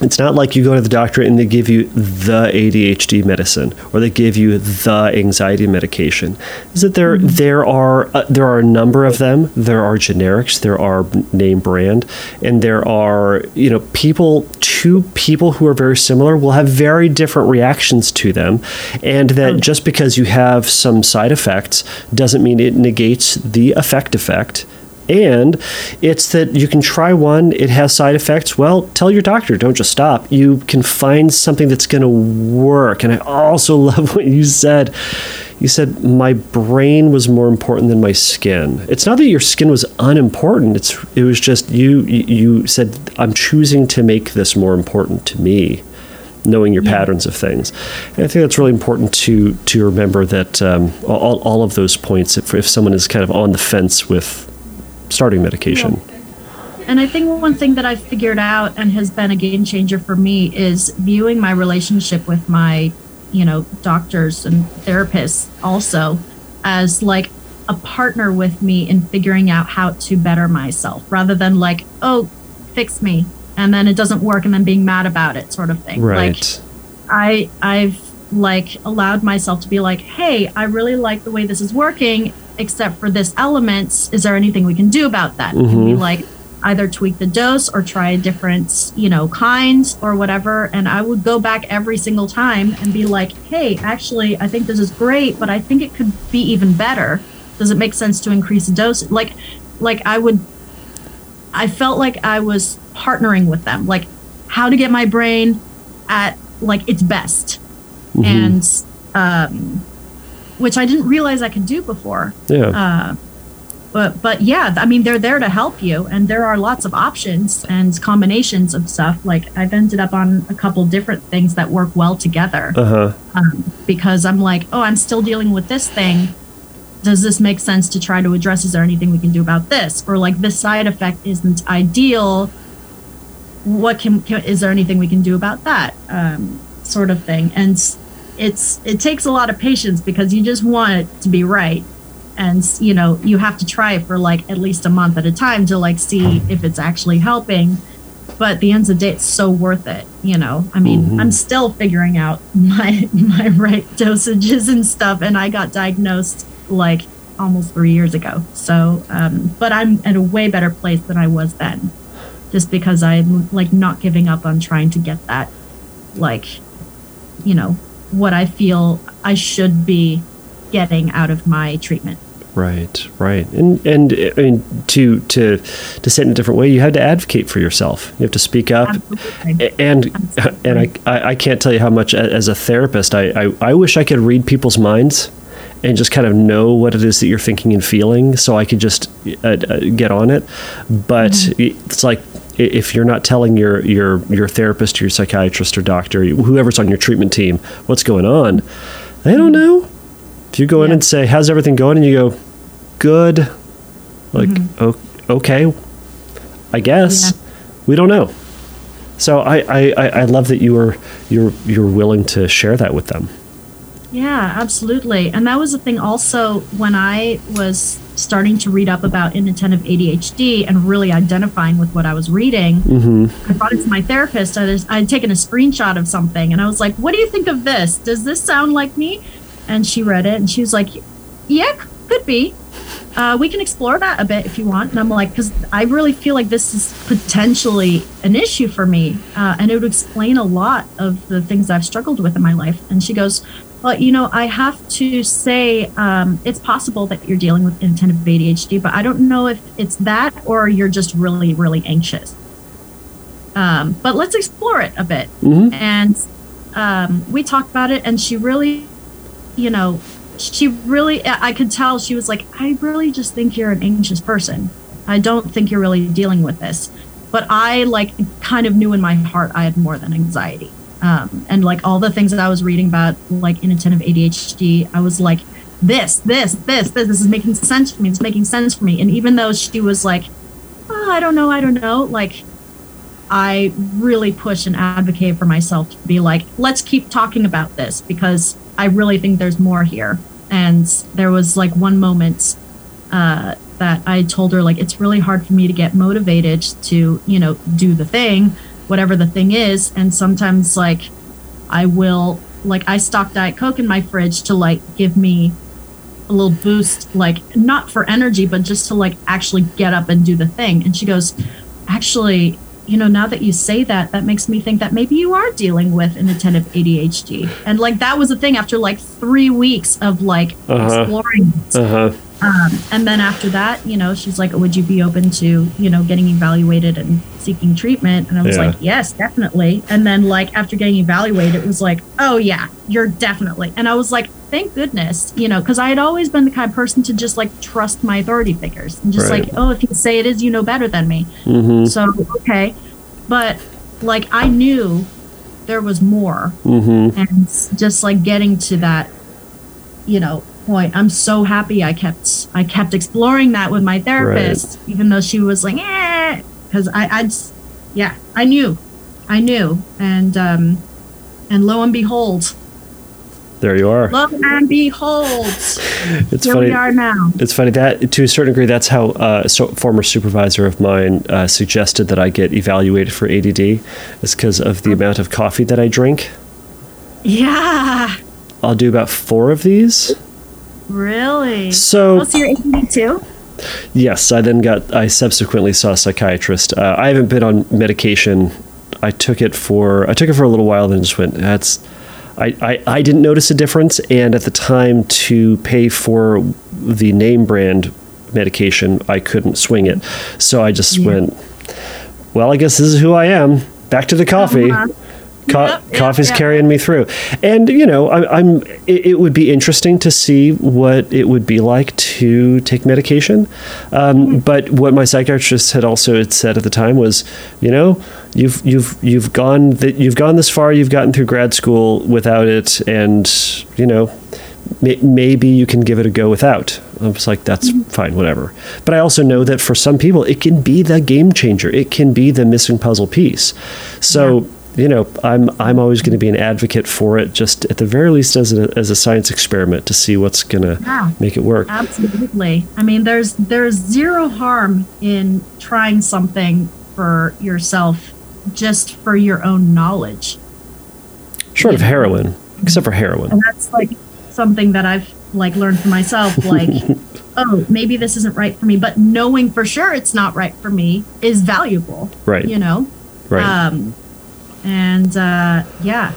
[SPEAKER 1] It's not like you go to the doctor and they give you the ADHD medicine or they give you the anxiety medication. Is that there there are uh, there are a number of them. There are generics, there are name brand, and there are you know people two people who are very similar will have very different reactions to them, and that just because you have some side effects doesn't mean it negates the effect effect. And it's that you can try one, it has side effects. Well, tell your doctor, don't just stop. You can find something that's going to work. And I also love what you said. You said, My brain was more important than my skin. It's not that your skin was unimportant, it's, it was just you, you said, I'm choosing to make this more important to me knowing your patterns of things. And I think that's really important to to remember that um, all, all of those points. If, if someone is kind of on the fence with starting medication,
[SPEAKER 2] and i think one thing that i've figured out and has been a game changer for me is viewing my relationship with my you know doctors and therapists also as like a partner with me in figuring out how to better myself rather than like oh fix me and then it doesn't work and then being mad about it sort of thing.
[SPEAKER 1] Right?
[SPEAKER 2] like I I've like allowed myself to be like, hey, I really like the way this is working, except for this element. Is there anything we can do about that? Can we like either tweak the dose or try a different, you know, kind or whatever? And I would go back every single time and be like, hey, actually, I think this is great, but I think it could be even better. Does it make sense to increase the dose? Like, like I would I felt like I was partnering with them, like how to get my brain at like its best,
[SPEAKER 1] Mhm.
[SPEAKER 2] and um, which I didn't realize I could do before.
[SPEAKER 1] yeah,
[SPEAKER 2] Uh, but but yeah i mean they're there to help you and there are lots of options and combinations of stuff. Like i've ended up on a couple different things that work well together.
[SPEAKER 1] Uh-huh.
[SPEAKER 2] um, because i'm like oh i'm still dealing with this thing. Does this make sense to try to address? Is there anything we can do about this? Or like this side effect isn't ideal. What can, can is there anything we can do about that? Um, sort of thing. And it's it takes a lot of patience because you just want it to be right. And you know you have to try it for like at least a month at a time to like see if it's actually helping. But at the end of the day it's so worth it you know? I mean
[SPEAKER 1] Mhm.
[SPEAKER 2] i'm still figuring out my my right dosages and stuff and i got diagnosed like almost three years ago. So um but i'm at a way better place than i was then just because i'm like not giving up on trying to get that like you know what i feel i should be getting out of my treatment
[SPEAKER 1] Right, right, and and I mean to to to say it in a different way, you had to advocate for yourself. You have to speak up,
[SPEAKER 2] Absolutely.
[SPEAKER 1] And and I, I can't tell you how much as a therapist I, I I wish I could read people's minds and just kind of know what it is that you're thinking and feeling, so I could just uh, uh, get on it. But it's like if you're not telling your your your therapist or your psychiatrist or doctor, whoever's on your treatment team, what's going on, they don't know. If you go in and say, "How's everything going?" and you go, "Good," like, mm-hmm. o- okay, I guess
[SPEAKER 2] Yeah.
[SPEAKER 1] we don't know. So I, I, I I love that you were you're you're willing to share that with them.
[SPEAKER 2] Yeah, absolutely. And that was the thing also when I was starting to read up about inattentive ADHD and really identifying with what I was reading.
[SPEAKER 1] Mm-hmm.
[SPEAKER 2] I brought it to my therapist. I was, I'd taken a screenshot of something and I was like, What do you think of this? Does this sound like me? And she read it and she was like, Yeah, could be. Uh, we can explore that a bit if you want. And I'm like, because I really feel like this is potentially an issue for me. Uh, and it would explain a lot of the things I've struggled with in my life. And she goes, Well, you know, I have to say um, it's possible that you're dealing with inattentive ADHD, but I don't know if it's that or you're just really, really anxious. Um, but let's explore it a bit.
[SPEAKER 1] Mhm.
[SPEAKER 2] And um, we talked about it, and she really, you know, she really, I could tell she was like, I really just think you're an anxious person. I don't think you're really dealing with this. But I like kind of knew in my heart I had more than anxiety. Um, and like all the things that I was reading about, like inattentive ADHD, I was like, this, this, this, this, this is making sense for me. It's making sense for me. And even though she was like, oh, I don't know, I don't know, like I really push and advocate for myself to be like, let's keep talking about this because I really think there's more here. And there was like one moment uh, that I told her, like, it's really hard for me to get motivated to, you know, do the thing, whatever the thing is. And sometimes, like, I will, like, I stock Diet Coke in my fridge to, like, give me a little boost, like, not for energy, but just to, like, actually get up and do the thing. And she goes, actually, you know, now that you say that, that makes me think that maybe you are dealing with an inattentive ADHD. And like that was the thing after like three weeks of like
[SPEAKER 1] Uh-huh.
[SPEAKER 2] exploring it.
[SPEAKER 1] Uh huh.
[SPEAKER 2] Um, and then after that, you know, she's like, would you be open to, you know, getting evaluated and seeking treatment? And I was
[SPEAKER 1] Yeah.
[SPEAKER 2] like, yes, definitely. And then like after getting evaluated, it was like, oh yeah, you're definitely. And I was like, thank goodness, you know, because I had always been the kind of person to just like trust my authority figures and just
[SPEAKER 1] Right.
[SPEAKER 2] like, oh, if you say it is, you know better than me.
[SPEAKER 1] Mm-hmm.
[SPEAKER 2] So okay, but like I knew there was more,
[SPEAKER 1] Mm-hmm.
[SPEAKER 2] and just like getting to that, you know, point. I'm so happy I kept I kept exploring that with my therapist, even though she was like, eh, because I I just yeah I knew, I knew, and um, and lo and behold,
[SPEAKER 1] There you are.
[SPEAKER 2] lo and behold,
[SPEAKER 1] It's
[SPEAKER 2] here
[SPEAKER 1] funny.
[SPEAKER 2] we are now.
[SPEAKER 1] It's funny that to a certain degree, that's how uh, a so, former supervisor of mine uh, suggested that I get evaluated for ADD. Is because of the amount of coffee that I drink.
[SPEAKER 2] Yeah,
[SPEAKER 1] I'll do about four of these.
[SPEAKER 2] really.
[SPEAKER 1] So
[SPEAKER 2] Oh, so you're 82?
[SPEAKER 1] Yes, I then got. I subsequently saw a psychiatrist. Uh, I haven't been on medication. I took it for. I took it for a little while, then just went. That's. I, I, I didn't notice a difference, and at the time to pay for the name brand medication, I couldn't swing it. So I just
[SPEAKER 2] Yeah.
[SPEAKER 1] went, well, I guess this is who I am. Back to the coffee.
[SPEAKER 2] Uh-huh.
[SPEAKER 1] Co-
[SPEAKER 2] Yep, yep,
[SPEAKER 1] coffee's
[SPEAKER 2] yep.
[SPEAKER 1] carrying me through, and you know, I, I'm. It, it would be interesting to see what it would be like to take medication. Um,
[SPEAKER 2] Mm-hmm.
[SPEAKER 1] But what my psychiatrist had also had said at the time was, you know, you've you've you've gone that you've gone this far. You've gotten through grad school without it, and you know, may- maybe you can give it a go without. I was like, that's
[SPEAKER 2] Mm-hmm.
[SPEAKER 1] fine, whatever. But I also know that for some people, it can be the game changer. It can be the missing puzzle piece. So. You know, I'm I'm always going to be an advocate for it, just at the very least as a, as a science experiment to see what's going to
[SPEAKER 2] Yeah.
[SPEAKER 1] make it work.
[SPEAKER 2] Absolutely. I mean, there's there's zero harm in trying something for yourself, just for your own knowledge,
[SPEAKER 1] Short of heroin, except for heroin.
[SPEAKER 2] and that's like something that I've like learned for myself. Like, oh, maybe this isn't right for me, but knowing for sure it's not right for me is valuable.
[SPEAKER 1] Right.
[SPEAKER 2] You know.
[SPEAKER 1] Right.
[SPEAKER 2] Um, and uh, yeah,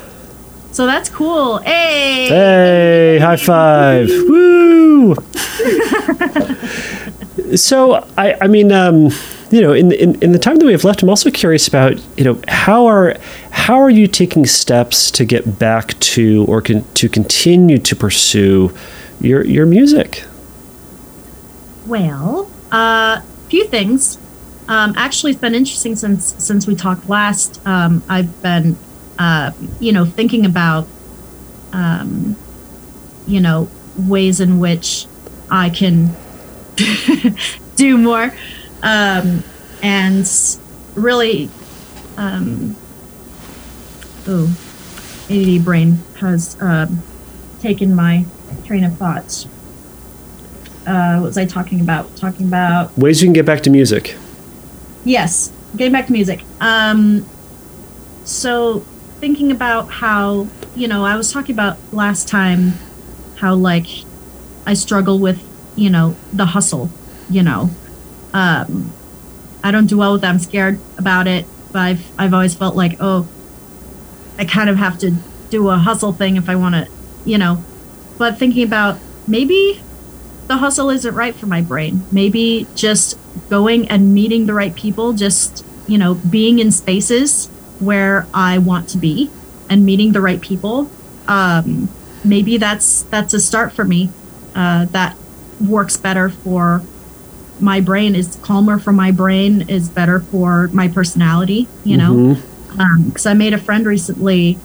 [SPEAKER 2] so that's cool. Hey.
[SPEAKER 1] Hey, high five! Woo! so, I, I mean, um, you know, in, in in the time that we have left, I'm also curious about, you know, how are how are you taking steps to get back to or con- to continue to pursue your your music?
[SPEAKER 2] Well, a uh, few things. Um, actually, it's been interesting since since we talked last. Um, I've been, uh, you know, thinking about, um, you know, ways in which I can do more, um, and really, um, oh, ADD brain has um, taken my train of thought uh, what was I talking about? Talking about
[SPEAKER 1] Ways you can get back to music.
[SPEAKER 2] Yes, getting back to music. Um, so thinking about how you know I was talking about last time how like I struggle with you know the hustle. You know, um, I don't do well with that. I'm scared about it. But I've I've always felt like oh, I kind of have to do a hustle thing if I want to, you know. But thinking about maybe the hustle isn't right for my brain. Maybe just going and meeting the right people, just, you know, being in spaces where I want to be and meeting the right people. Um, maybe that's that's a start for me. Uh, that works better for my brain is calmer for my brain is better for my personality you know because I made a friend recently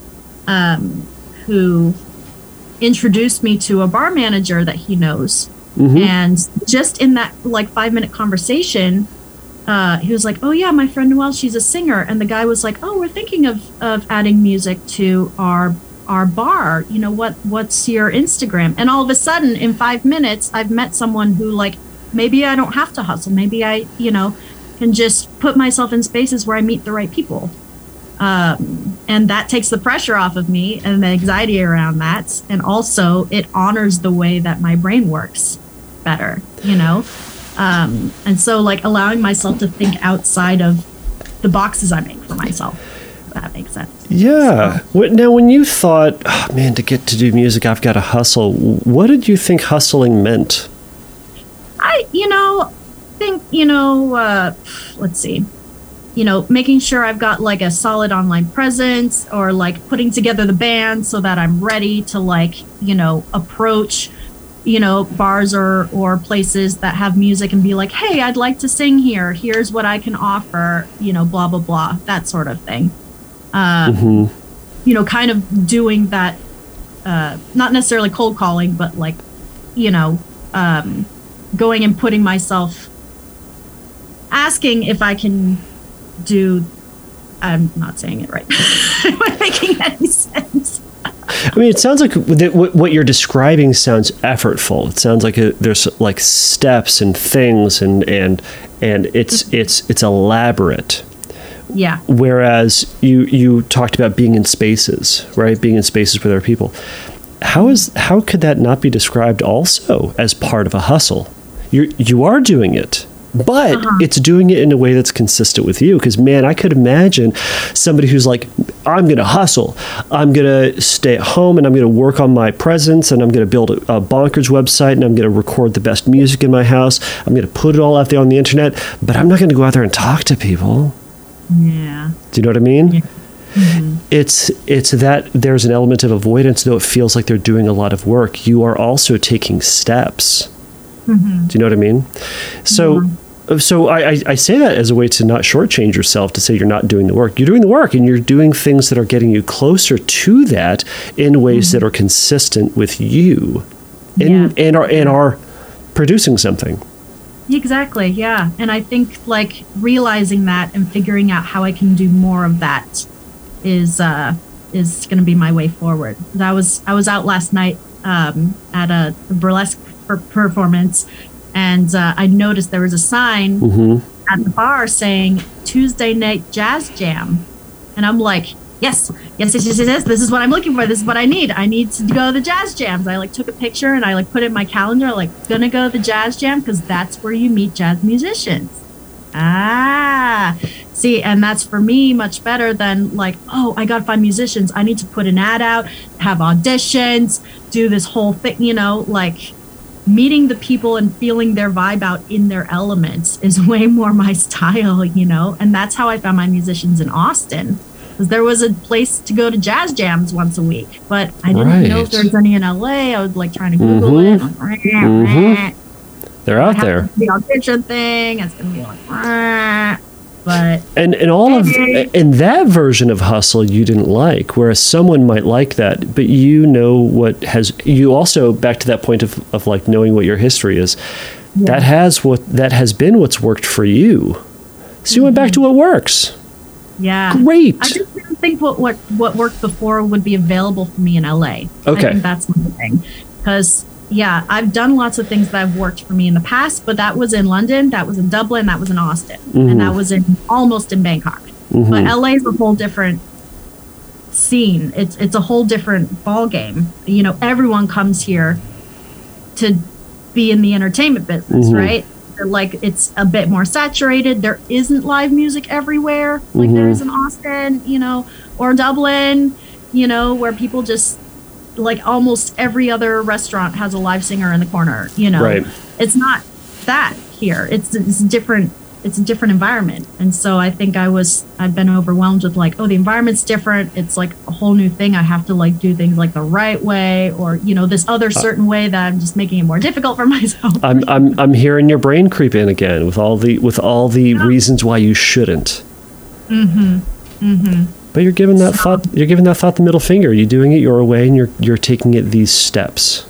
[SPEAKER 2] um, who introduced me to a bar manager that he knows. And just in that like five minute conversation, uh, he was like, "Oh yeah, my friend Noelle, she's a singer." And the guy was like, "Oh, we're thinking of of adding music to our our bar. You know what? What's your Instagram?" And all of a sudden, in five minutes, I've met someone who like maybe I don't have to hustle. Maybe I, you know, can just put myself in spaces where I meet the right people um, and that takes the pressure off of me and the anxiety around that and also it honors the way that my brain works better you know um, and so like allowing myself to think outside of the boxes i make for myself if that makes sense
[SPEAKER 1] Yeah. What, now, when you thought, oh, man, to get to do music, I've got to hustle, what did you think hustling meant?
[SPEAKER 2] I, you know, think, you know, uh, let's see, you know, making sure I've got like a solid online presence or like putting together the band so that I'm ready to like, you know, approach, you know, bars or, or places that have music and be like, hey, I'd like to sing here. Here's what I can offer, you know, blah, blah, blah, that sort of thing. Um, You know, kind of doing that, uh, not necessarily cold calling, but like, you know, um, going and putting myself asking if I can do I'm not saying it right. Am I making any sense?
[SPEAKER 1] I mean, it sounds like what what you're describing sounds effortful. It sounds like a, there's like steps and things, and and and it's mm-hmm. it's it's elaborate.
[SPEAKER 2] Yeah.
[SPEAKER 1] Whereas you you talked about being in spaces, right? Being in spaces with other people. How is how could that not be described also as part of a hustle? You you are doing it, but uh-huh. it's doing it in a way that's consistent with you. Because man, I could imagine somebody who's like, I'm going to hustle. I'm going to stay at home and I'm going to work on my presence and I'm going to build a, a bonkers website and I'm going to record the best music in my house. I'm going to put it all out there on the internet, but I'm not going to go out there and talk to people.
[SPEAKER 2] Yeah.
[SPEAKER 1] Do you know what I mean?
[SPEAKER 2] Yeah. Mm-hmm.
[SPEAKER 1] it's it's that there's an element of avoidance, though it feels like they're doing a lot of work. You are also taking steps. Mm-hmm. Do you know what I mean? So. Mm-hmm. So I, I, I say that as a way to not shortchange yourself to say you're not doing the work. You're doing the work and you're doing things that are getting you closer to that in ways that are consistent with you and,
[SPEAKER 2] Yeah.
[SPEAKER 1] and are and are producing something.
[SPEAKER 2] Exactly, yeah. And I think like realizing that and figuring out how I can do more of that is uh is going to be my way forward. I was I was out last night um at a burlesque performance and uh, I noticed there was a sign at the bar saying Tuesday night jazz jam. And I'm like, yes, yes, yes, yes, yes, yes, this is what I'm looking for. This is what I need. I need to go to the jazz jams. I like took a picture and I like put it in my calendar, like gonna go to the jazz jam because that's where you meet jazz musicians. Ah, see, and that's for me much better than like, oh, I gotta find musicians. I need to put an ad out, have auditions, do this whole thing, you know, like meeting the people and feeling their vibe out in their elements is way more my style, you know? And that's how I found my musicians in Austin. Because there was a place to go to jazz jams once a week, but I didn't know if there was any in LA. I was like trying to Google
[SPEAKER 1] Mhm.
[SPEAKER 2] it.
[SPEAKER 1] They're out there.
[SPEAKER 2] The audition thing. It's gonna be like, but
[SPEAKER 1] And and all of and that version of hustle you didn't like, whereas someone might like that, but you know what has you also back to that point of, of like knowing what your history is. That has what that has been what's worked for you. So you went back to mm-hmm. what works.
[SPEAKER 2] yeah,
[SPEAKER 1] Great.
[SPEAKER 2] I just didn't think what, what what worked before would be available for me in LA. I
[SPEAKER 1] Okay.
[SPEAKER 2] think that's my thing. Because yeah, I've done lots of things that have worked for me in the past, but that was in London, that was in Dublin, that was in Austin, and that mm-hmm. was in almost in Bangkok. Mm-hmm. But LA is a whole different scene. It's it's a whole different ball game. You know, everyone comes here to be in the entertainment business, mm-hmm. right? Like it's a bit more saturated. There isn't live music everywhere like there is in Austin, you know, or Dublin, you know, where people just like almost every other restaurant has a live singer in the corner, you know.
[SPEAKER 1] Right.
[SPEAKER 2] It's not that here. It's it's different it's a different environment. And so I think I was I've been overwhelmed with like, oh, the environment's different. It's like a whole new thing. I have to like do things like the right way or, you know, this other certain way that I'm just making it more difficult for myself.
[SPEAKER 1] I'm I'm I'm hearing your brain creep in again with all the with all the reasons why you shouldn't. Mm-hmm. Mm-hmm. But you're giving that thought you're giving that thought the middle finger. You're doing it your way and you're you're taking it these steps.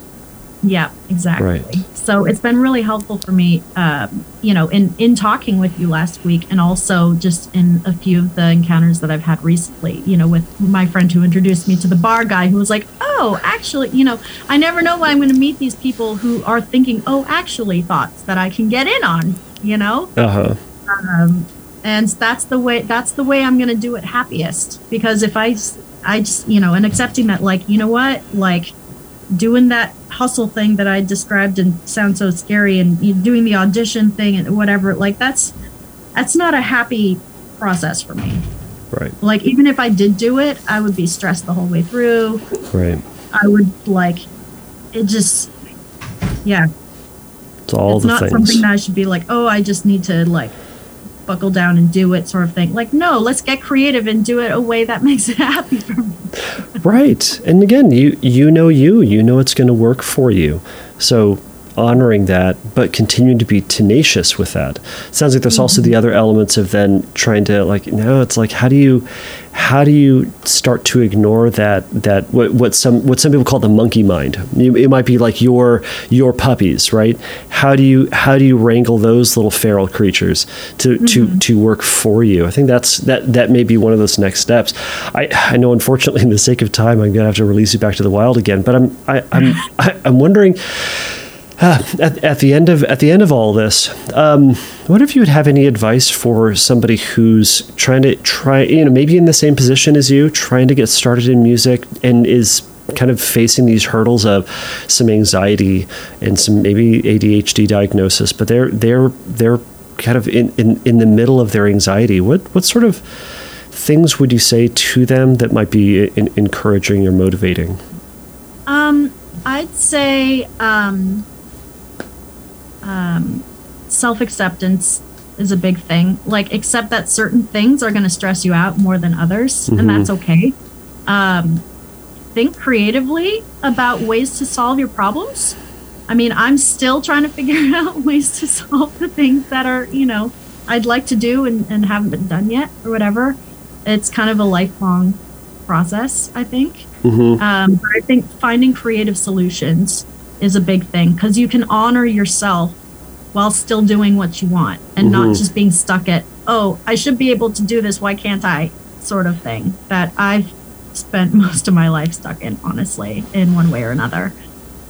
[SPEAKER 2] Yeah, exactly.
[SPEAKER 1] Right.
[SPEAKER 2] So it's been really helpful for me, um, you know, in in talking with you last week, and also just in a few of the encounters that I've had recently. You know, with my friend who introduced me to the bar guy, who was like, "Oh, actually, you know, I never know when I'm going to meet these people who are thinking, oh, actually, thoughts that I can get in on." You know,
[SPEAKER 1] Uh-huh.
[SPEAKER 2] um, and that's the way that's the way I'm going to do it happiest because if i i just you know and accepting that like you know what like doing that hustle thing that I described and sounds so scary and doing the audition thing and whatever like that's that's not a happy process for me
[SPEAKER 1] Right.
[SPEAKER 2] like even if I did do it I would be stressed the whole way through
[SPEAKER 1] Right.
[SPEAKER 2] I would like it just yeah
[SPEAKER 1] It's all
[SPEAKER 2] it's not
[SPEAKER 1] things.
[SPEAKER 2] something that I should be like, oh, I just need to like buckle down and do it sort of thing. Like, no, let's get creative and do it a way that makes it happy for me.
[SPEAKER 1] Right. And again, you you know you, you know it's going to work for you. So honoring that, but continuing to be tenacious with that. It Sounds like there's also the mm-hmm. other elements of then trying to like no, it's like how do you how do you start to ignore that that what, what some what some people call the monkey mind. You, it might be like your your puppies, right? How do you how do you wrangle those little feral creatures to to mm-hmm. to work for you? I think that's that that may be one of those next steps. I I know unfortunately in the sake of time I'm gonna have to release you back to the wild again, but I'm I, I'm I, I'm wondering uh, at, at the end of at the end of all this, um, what if you would have any advice for somebody who's trying to try, you know, maybe in the same position as you, trying to get started in music and is kind of facing these hurdles of some anxiety and some maybe ADHD diagnosis, but they're they're they're kind of in, in, in the middle of their anxiety. What what sort of things would you say to them that might be in, encouraging or motivating?
[SPEAKER 2] Um, I'd say um, um, self acceptance is a big thing. Like, accept that certain things are going to stress you out more than others,
[SPEAKER 1] Mhm.
[SPEAKER 2] and that's okay. Um, think creatively about ways to solve your problems. I mean, I'm still trying to figure out ways to solve the things that are, you know, I'd like to do and, and haven't been done yet or whatever. It's kind of a lifelong process, I think.
[SPEAKER 1] Mm-hmm.
[SPEAKER 2] Um, but I think finding creative solutions is a big thing because you can honor yourself while still doing what you want and
[SPEAKER 1] Mhm.
[SPEAKER 2] not just being stuck at, oh, I should be able to do this. Why can't I? Sort of thing that I've spent most of my life stuck in, honestly, in one way or another.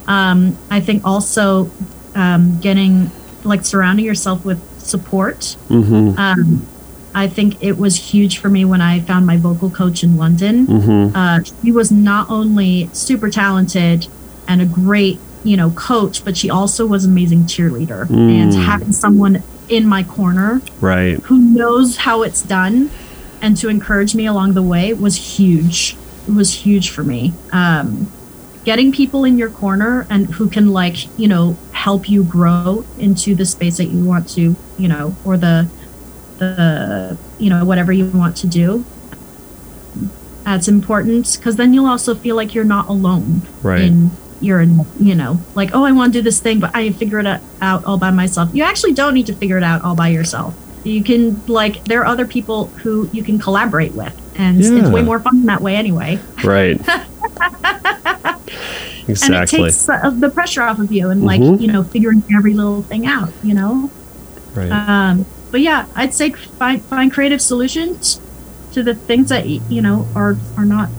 [SPEAKER 2] Um, I think also um, getting, like, surrounding yourself with support
[SPEAKER 1] Mm-hmm.
[SPEAKER 2] um, I think it was huge for me when I found my vocal coach in London.
[SPEAKER 1] Mm-hmm.
[SPEAKER 2] Uh, she was not only super talented and a great, you know, coach, but she also was an amazing cheerleader.
[SPEAKER 1] Mm.
[SPEAKER 2] And having someone in my corner
[SPEAKER 1] Right.
[SPEAKER 2] who knows how it's done and to encourage me along the way was huge. It was huge for me. Um, getting people in your corner and who can like you know help you grow into the space that you want to you know or the the you know whatever you want to do that's important because then you'll also feel like you're not alone
[SPEAKER 1] Right.
[SPEAKER 2] in you're in you know like oh i want to do this thing but i figure it out all by myself you actually don't need to figure it out all by yourself you can like there are other people who you can collaborate with and
[SPEAKER 1] Yeah.
[SPEAKER 2] it's way more fun that way anyway
[SPEAKER 1] Right. exactly.
[SPEAKER 2] and it takes uh, the pressure off of you and like
[SPEAKER 1] Mhm.
[SPEAKER 2] you know figuring every little thing out you know
[SPEAKER 1] right.
[SPEAKER 2] um but yeah i'd say find find creative solutions to the things that you know are are not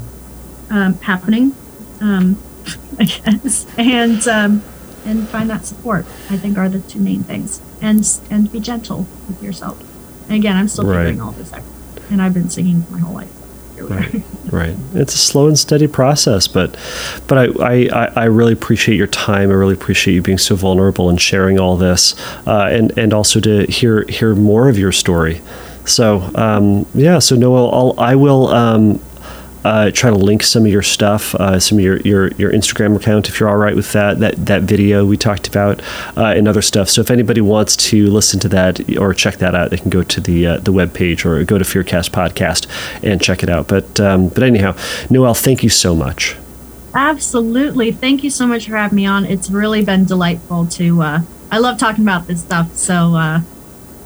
[SPEAKER 2] um happening um i guess and um and find that support i think are the two main things and and be gentle with yourself and again i'm still
[SPEAKER 1] Right.
[SPEAKER 2] figuring all this out and i've been singing my whole life Here we are.
[SPEAKER 1] Right. Right. It's a slow and steady process, but but I, I, I- I really appreciate your time. I really appreciate you being so vulnerable and sharing all this, uh, and and also to hear hear more of your story. So um, yeah. So Noelle, I'll, I will. Um, uh, try to link some of your stuff, uh, some of your, your, your Instagram account, if you're all right with that, that, that video we talked about, uh, and other stuff. So if anybody wants to listen to that or check that out, they can go to the uh, the webpage or go to Fearcast Podcast and check it out. But um, but anyhow, Noelle, thank you so much.
[SPEAKER 2] Absolutely. Thank you so much for having me on. It's really been delightful to uh I love talking about this stuff. So uh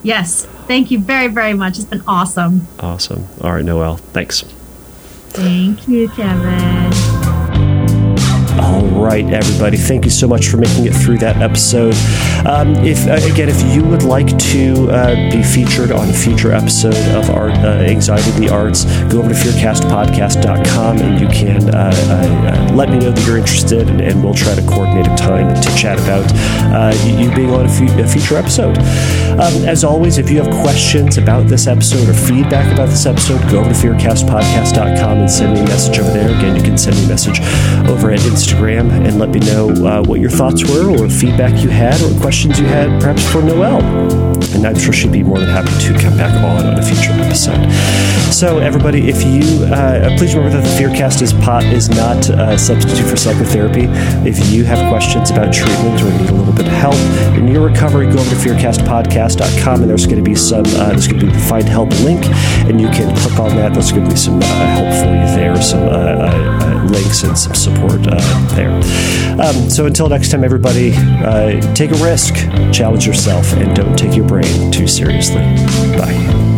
[SPEAKER 2] yes, thank you very very much. It's been awesome.
[SPEAKER 1] Awesome. All right, Noelle, thanks.
[SPEAKER 2] Thank you, Kevin.
[SPEAKER 1] All right, everybody. Thank you so much for making it through that episode. Um, if uh, again, if you would like to uh, be featured on a future episode of Art uh, Anxiety the Arts, go over to fearcastpodcast.com and you can uh, uh, let me know that you're interested, and, and we'll try to coordinate a time to chat about uh, you you being on a, fe- a future episode. Um, as always, if you have questions about this episode or feedback about this episode, go over to fearcastpodcast.com and send me a message over there. Again, you can send me a message over at Instagram and let me know uh, what your thoughts were or feedback you had or questions you had perhaps for Noelle. And I'm sure she'd be more than happy to come back on on a future episode. So, everybody, if you uh, please remember that the Fearcast is pot is not a substitute for psychotherapy. If you have questions about treatment or need a little bit of help in your recovery, go over to fearcastpodcast.com and there's going to be some uh, there's going to be the find help link, and you can click on that. There's going to be some uh, help for you there, some uh, uh, uh, links and some support uh, there. Um, so until next time, everybody, uh, take a risk, challenge yourself, and don't take your brain too seriously. Bye.